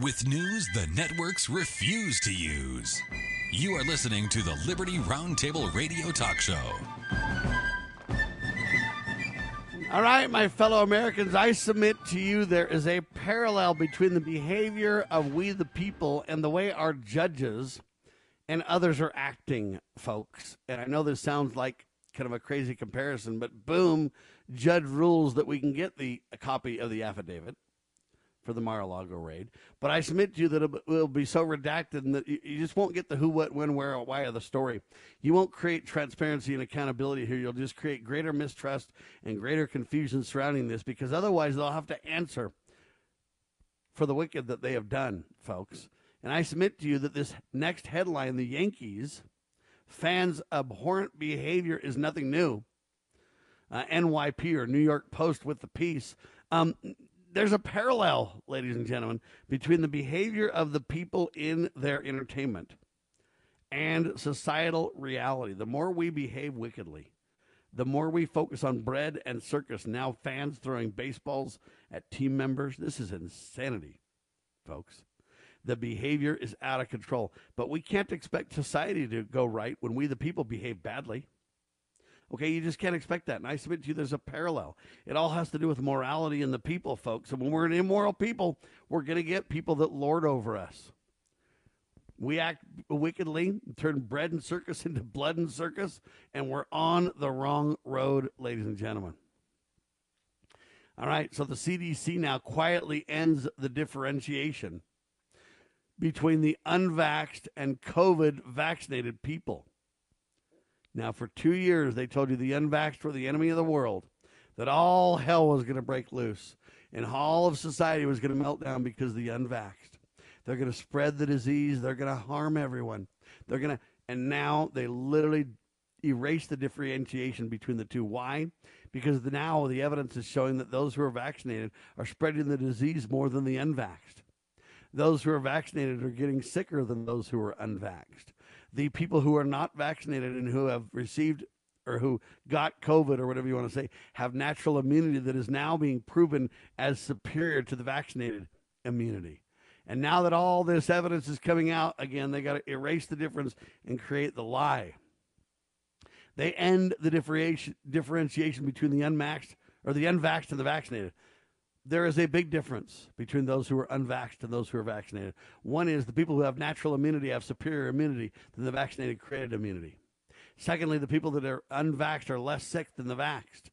With news the networks refuse to use. You are listening to the Liberty Roundtable Radio Talk Show. All right, my fellow Americans, I submit to you there is a parallel between the behavior of we the people and the way our judges and others are acting, folks. And I know this sounds like kind of a crazy comparison, but boom, judge rules that we can get the a copy of the affidavit for the Mar-a-Lago raid. But I submit to you that it will be so redacted and that you just won't get the who, what, when, where, or why of the story. You won't create transparency and accountability here. You'll just create greater mistrust and greater confusion surrounding this because otherwise they'll have to answer for the wicked that they have done, folks. And I submit to you that this next headline, the Yankees fans' abhorrent behavior is nothing new. Uh, NYP or New York Post with the piece. Um, there's a parallel, ladies and gentlemen, between the behavior of the people in their entertainment and societal reality. The more we behave wickedly, the more we focus on bread and circus. Now, fans throwing baseballs at team members. This is insanity, folks. The behavior is out of control. But we can't expect society to go right when we, the people, behave badly. Okay, you just can't expect that. And I submit to you there's a parallel. It all has to do with morality and the people, folks. And when we're an immoral people, we're going to get people that lord over us. We act wickedly, turn bread and circus into blood and circus, and we're on the wrong road, ladies and gentlemen. All right, so the CDC now quietly ends the differentiation between the unvaxxed and COVID vaccinated people. Now, for two years, they told you the unvaxxed were the enemy of the world, that all hell was going to break loose, and all of society was going to melt down because of the unvaxxed. They're going to spread the disease. They're going to harm everyone. They're going to, and now they literally erase the differentiation between the two. Why? Because now the evidence is showing that those who are vaccinated are spreading the disease more than the unvaxxed. Those who are vaccinated are getting sicker than those who are unvaxxed the people who are not vaccinated and who have received or who got COVID or whatever you want to say have natural immunity that is now being proven as superior to the vaccinated immunity. And now that all this evidence is coming out, again, they got to erase the difference and create the lie. They end the differentiation between the unmaxed or the unvaxxed and the vaccinated there is a big difference between those who are unvaxxed and those who are vaccinated. One is the people who have natural immunity have superior immunity than the vaccinated created immunity. Secondly, the people that are unvaxxed are less sick than the vaxxed.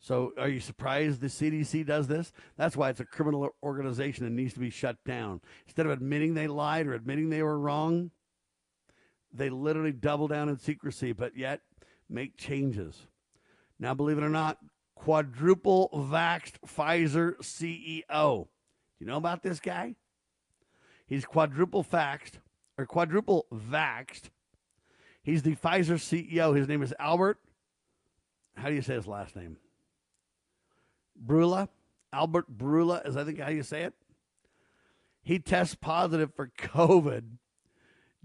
So, are you surprised the CDC does this? That's why it's a criminal organization and needs to be shut down. Instead of admitting they lied or admitting they were wrong, they literally double down in secrecy, but yet make changes. Now, believe it or not, quadruple vaxxed Pfizer CEO. Do you know about this guy? He's quadruple vaxxed or quadruple vaxxed. He's the Pfizer CEO. His name is Albert. How do you say his last name? Bourla. Albert Bourla is I think how you say it. He tests positive for COVID,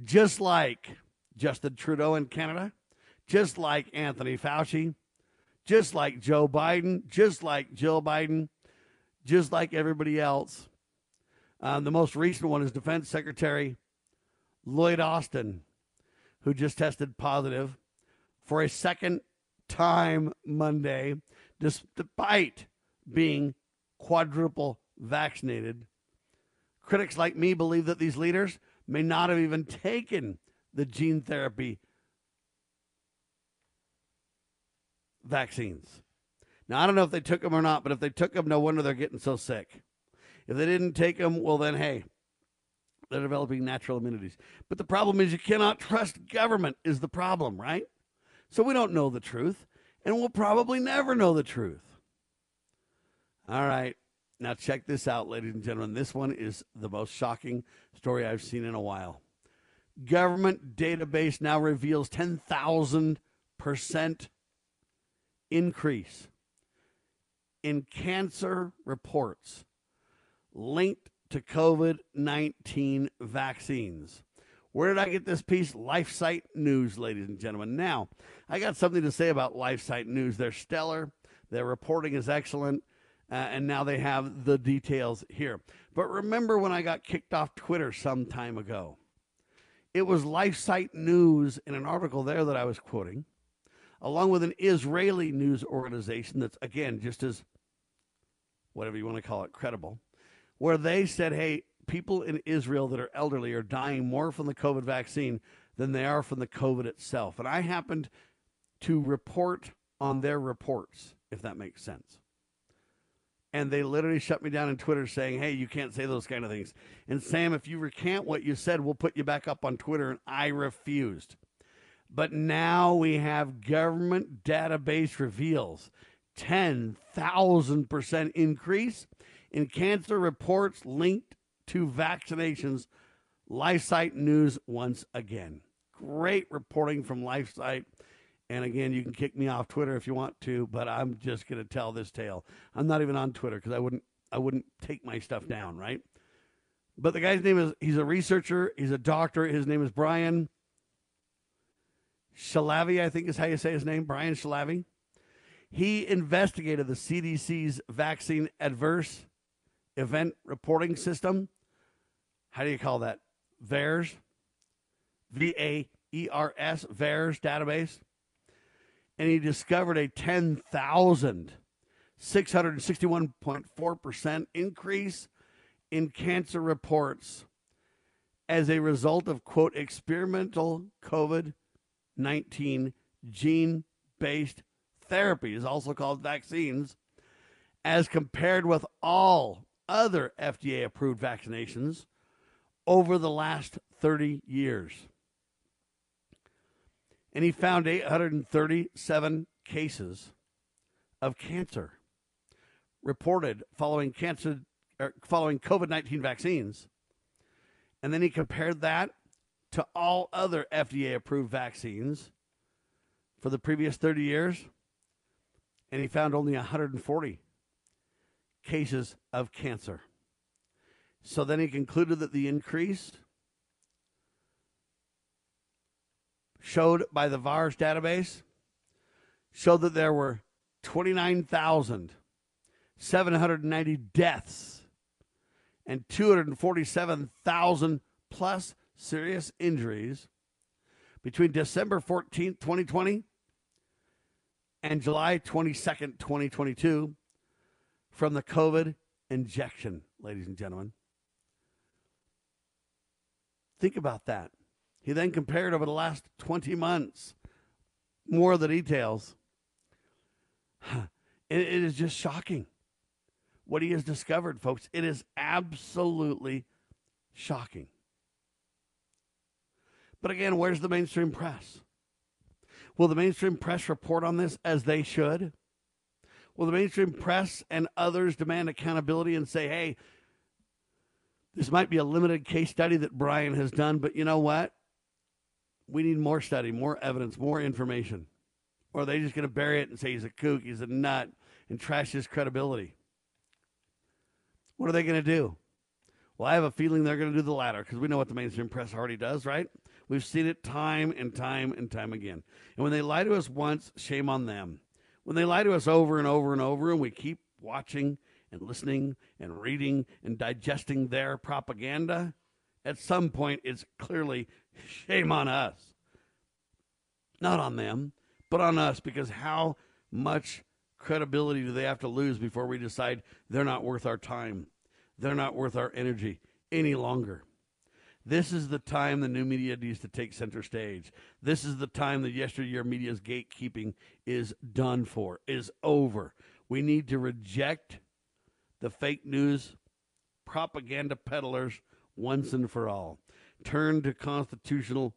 just like Justin Trudeau in Canada, just like Anthony Fauci, just like Joe Biden, just like Jill Biden, just like everybody else. Um, the most recent one is Defense Secretary Lloyd Austin, who just tested positive for a second time Monday, despite being quadruple vaccinated. Critics like me believe that these leaders may not have even taken the gene therapy vaccines. Now, I don't know if they took them or not, but if they took them, no wonder they're getting so sick. If they didn't take them, well, then, hey, they're developing natural immunities. But the problem is you cannot trust government, is the problem, right? So we don't know the truth, and we'll probably never know the truth. All right. Now, check this out, ladies and gentlemen. This one is the most shocking story I've seen in a while. Government database now reveals 10,000% increase in cancer reports linked to COVID 19 vaccines. Where did I get this piece? LifeSite News, ladies and gentlemen. Now, I got something to say about LifeSite News. They're stellar, their reporting is excellent, uh, and now they have the details here. But remember when I got kicked off Twitter some time ago? It was LifeSite News in an article there that I was quoting, along with an Israeli news organization that's, again, just as, whatever you want to call it, credible, where they said, hey, people in Israel that are elderly are dying more from the COVID vaccine than they are from the COVID itself. And I happened to report on their reports, if that makes sense and they literally shut me down on Twitter saying, "Hey, you can't say those kind of things." And Sam, if you recant what you said, we'll put you back up on Twitter, and I refused. But now we have government database reveals 10,000% increase in cancer reports linked to vaccinations. LifeSite News once again. Great reporting from LifeSite. And again, you can kick me off Twitter if you want to, but I'm just going to tell this tale. I'm not even on Twitter because I wouldn't I wouldn't take my stuff down, right? But the guy's name is he's a researcher, he's a doctor. His name is Brian Shilhavy, I think is how you say his name, Brian Shilhavy. He investigated the CDC's vaccine adverse event reporting system. How do you call that? VAERS, V A E R S, VAERS database and he discovered a 10,661.4% increase in cancer reports as a result of, quote, experimental COVID 19 gene based therapies, also called vaccines, as compared with all other FDA approved vaccinations over the last 30 years and he found 837 cases of cancer reported following cancer er, following COVID-19 vaccines. And then he compared that to all other FDA approved vaccines for the previous 30 years and he found only 140 cases of cancer. So then he concluded that the increase showed by the VAERS database showed that there were 29,790 deaths and 247,000 plus serious injuries between December 14th, 2020 and July 22nd, 2022 from the COVID injection, ladies and gentlemen. Think about that. He then compared over the last 20 months. More of the details. It, it is just shocking what he has discovered, folks. It is absolutely shocking. But again, where's the mainstream press? Will the mainstream press report on this as they should? Will the mainstream press and others demand accountability and say, hey, This might be a limited case study that Brian has done, but you know what? We need more study, more evidence, more information. Or are they just going to bury it and say he's a kook, he's a nut, and trash his credibility? What are they going to do? Well, I have a feeling they're going to do the latter because we know what the mainstream press already does, right? We've seen it time and time and time again. And when they lie to us once, shame on them. When they lie to us over and over and over, and we keep watching and listening and reading and digesting their propaganda, at some point it's clearly shame on us. Not on them, but on us, because how much credibility do they have to lose before we decide they're not worth our time? They're not worth our energy any longer. This is the time the new media needs to take center stage. This is the time the yesteryear media's gatekeeping is done for, is over. We need to reject the fake news propaganda peddlers once and for all. Turn to constitutional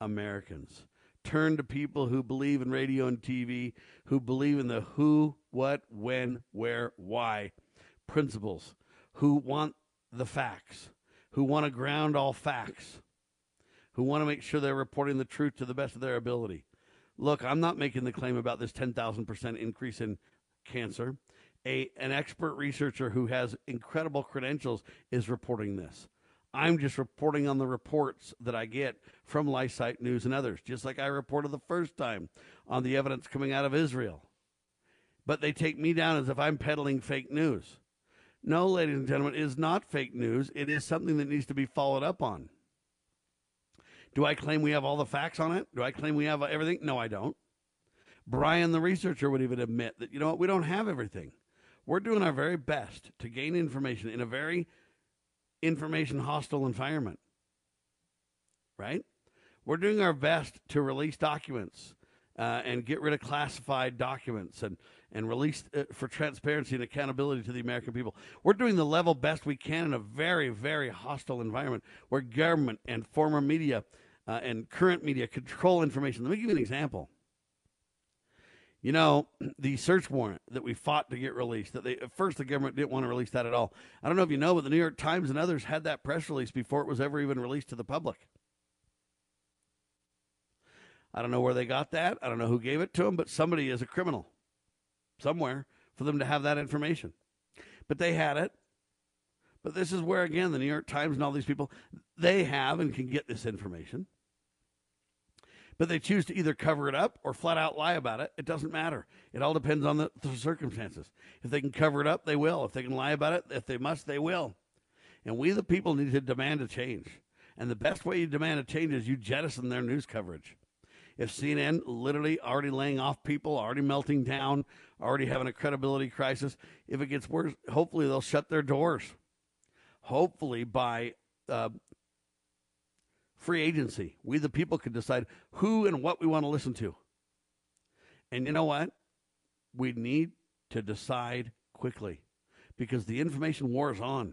Americans. Turn to people who believe in radio and TV, who believe in the who, what, when, where, why principles, who want the facts who want to ground all facts, who want to make sure they're reporting the truth to the best of their ability. Look, I'm not making the claim about this 10,000% increase in cancer. A, an expert researcher who has incredible credentials is reporting this. I'm just reporting on the reports that I get from LifeSite News and others, just like I reported the first time on the evidence coming out of Israel. But they take me down as if I'm peddling fake news. No, ladies and gentlemen, it is not fake news. It is something that needs to be followed up on. Do I claim we have all the facts on it? Do I claim we have everything? No, I don't. Brian, the researcher, would even admit that, you know what, we don't have everything. We're doing our very best to gain information in a very information hostile environment. Right? We're doing our best to release documents uh, and get rid of classified documents and and released uh, for transparency and accountability to the American people. We're doing the level best we can in a very, very hostile environment where government and former media uh, and current media control information. Let me give you an example. You know, the search warrant that we fought to get released, that they, at first the government didn't want to release that at all. I don't know if you know, but the New York Times and others had that press release before it was ever even released to the public. I don't know where they got that. I don't know who gave it to them, but somebody is a criminal somewhere for them to have that information. But they had it. But this is where, again, the New York Times and all these people, they have and can get this information. But they choose to either cover it up or flat out lie about it. It doesn't matter. It all depends on the, the circumstances. If they can cover it up, they will. If they can lie about it, if they must, they will. And we, the people, need to demand a change. And the best way you demand a change is you jettison their news coverage. If CNN literally already laying off people, already melting down, already having a credibility crisis, if it gets worse, hopefully they'll shut their doors. Hopefully by uh, free agency, we the people can decide who and what we want to listen to. And you know what? We need to decide quickly because the information war is on.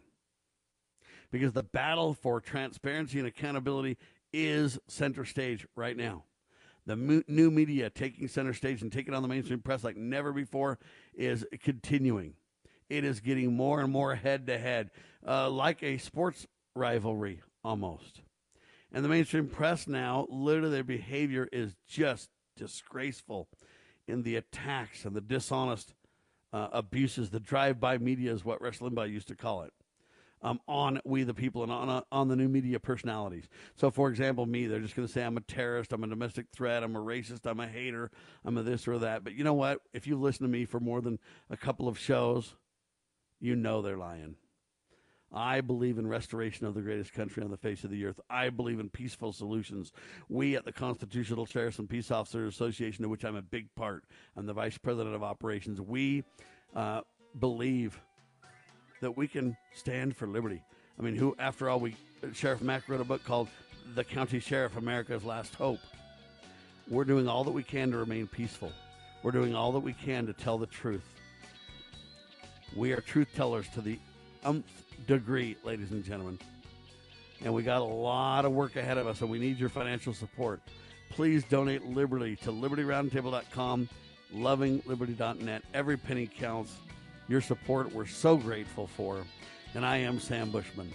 Because the battle for transparency and accountability is center stage right now the new media taking center stage and taking on the mainstream press like never before is continuing. It is getting more and more head to head, like a sports rivalry almost. And the mainstream press now, literally, their behavior is just disgraceful in the attacks and the dishonest uh, abuses. The drive by media is what Rush Limbaugh used to call it um, on we the people and on, on the new media personalities. So, for example, me, they're just going to say I'm a terrorist, I'm a domestic threat, I'm a racist, I'm a hater, I'm a this or that. But you know what? If you listen to me for more than a couple of shows, you know they're lying. I believe in restoration of the greatest country on the face of the earth. I believe in peaceful solutions. We at the Constitutional Sheriffs and Peace Officers Association, of which I'm a big part, I'm the vice president of operations. We uh, believe that we can stand for liberty. I mean, who, after all, we Sheriff Mack wrote a book called "The County Sheriff: America's Last Hope." We're doing all that we can to remain peaceful. We're doing all that we can to tell the truth. We are truth tellers to the umph degree, ladies and gentlemen. And we got a lot of work ahead of us, and we need your financial support. Please donate liberally to libertyroundtable.com, lovingliberty.net. Every penny counts your support we're so grateful for. And I am Sam Bushman.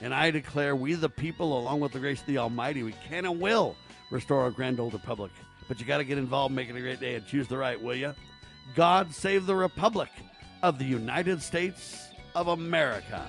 And I declare we, the people, along with the grace of the Almighty, we can and will restore our grand old republic. But you got to get involved, make it a great day, and choose the right, will you? God save the Republic of the United States of America.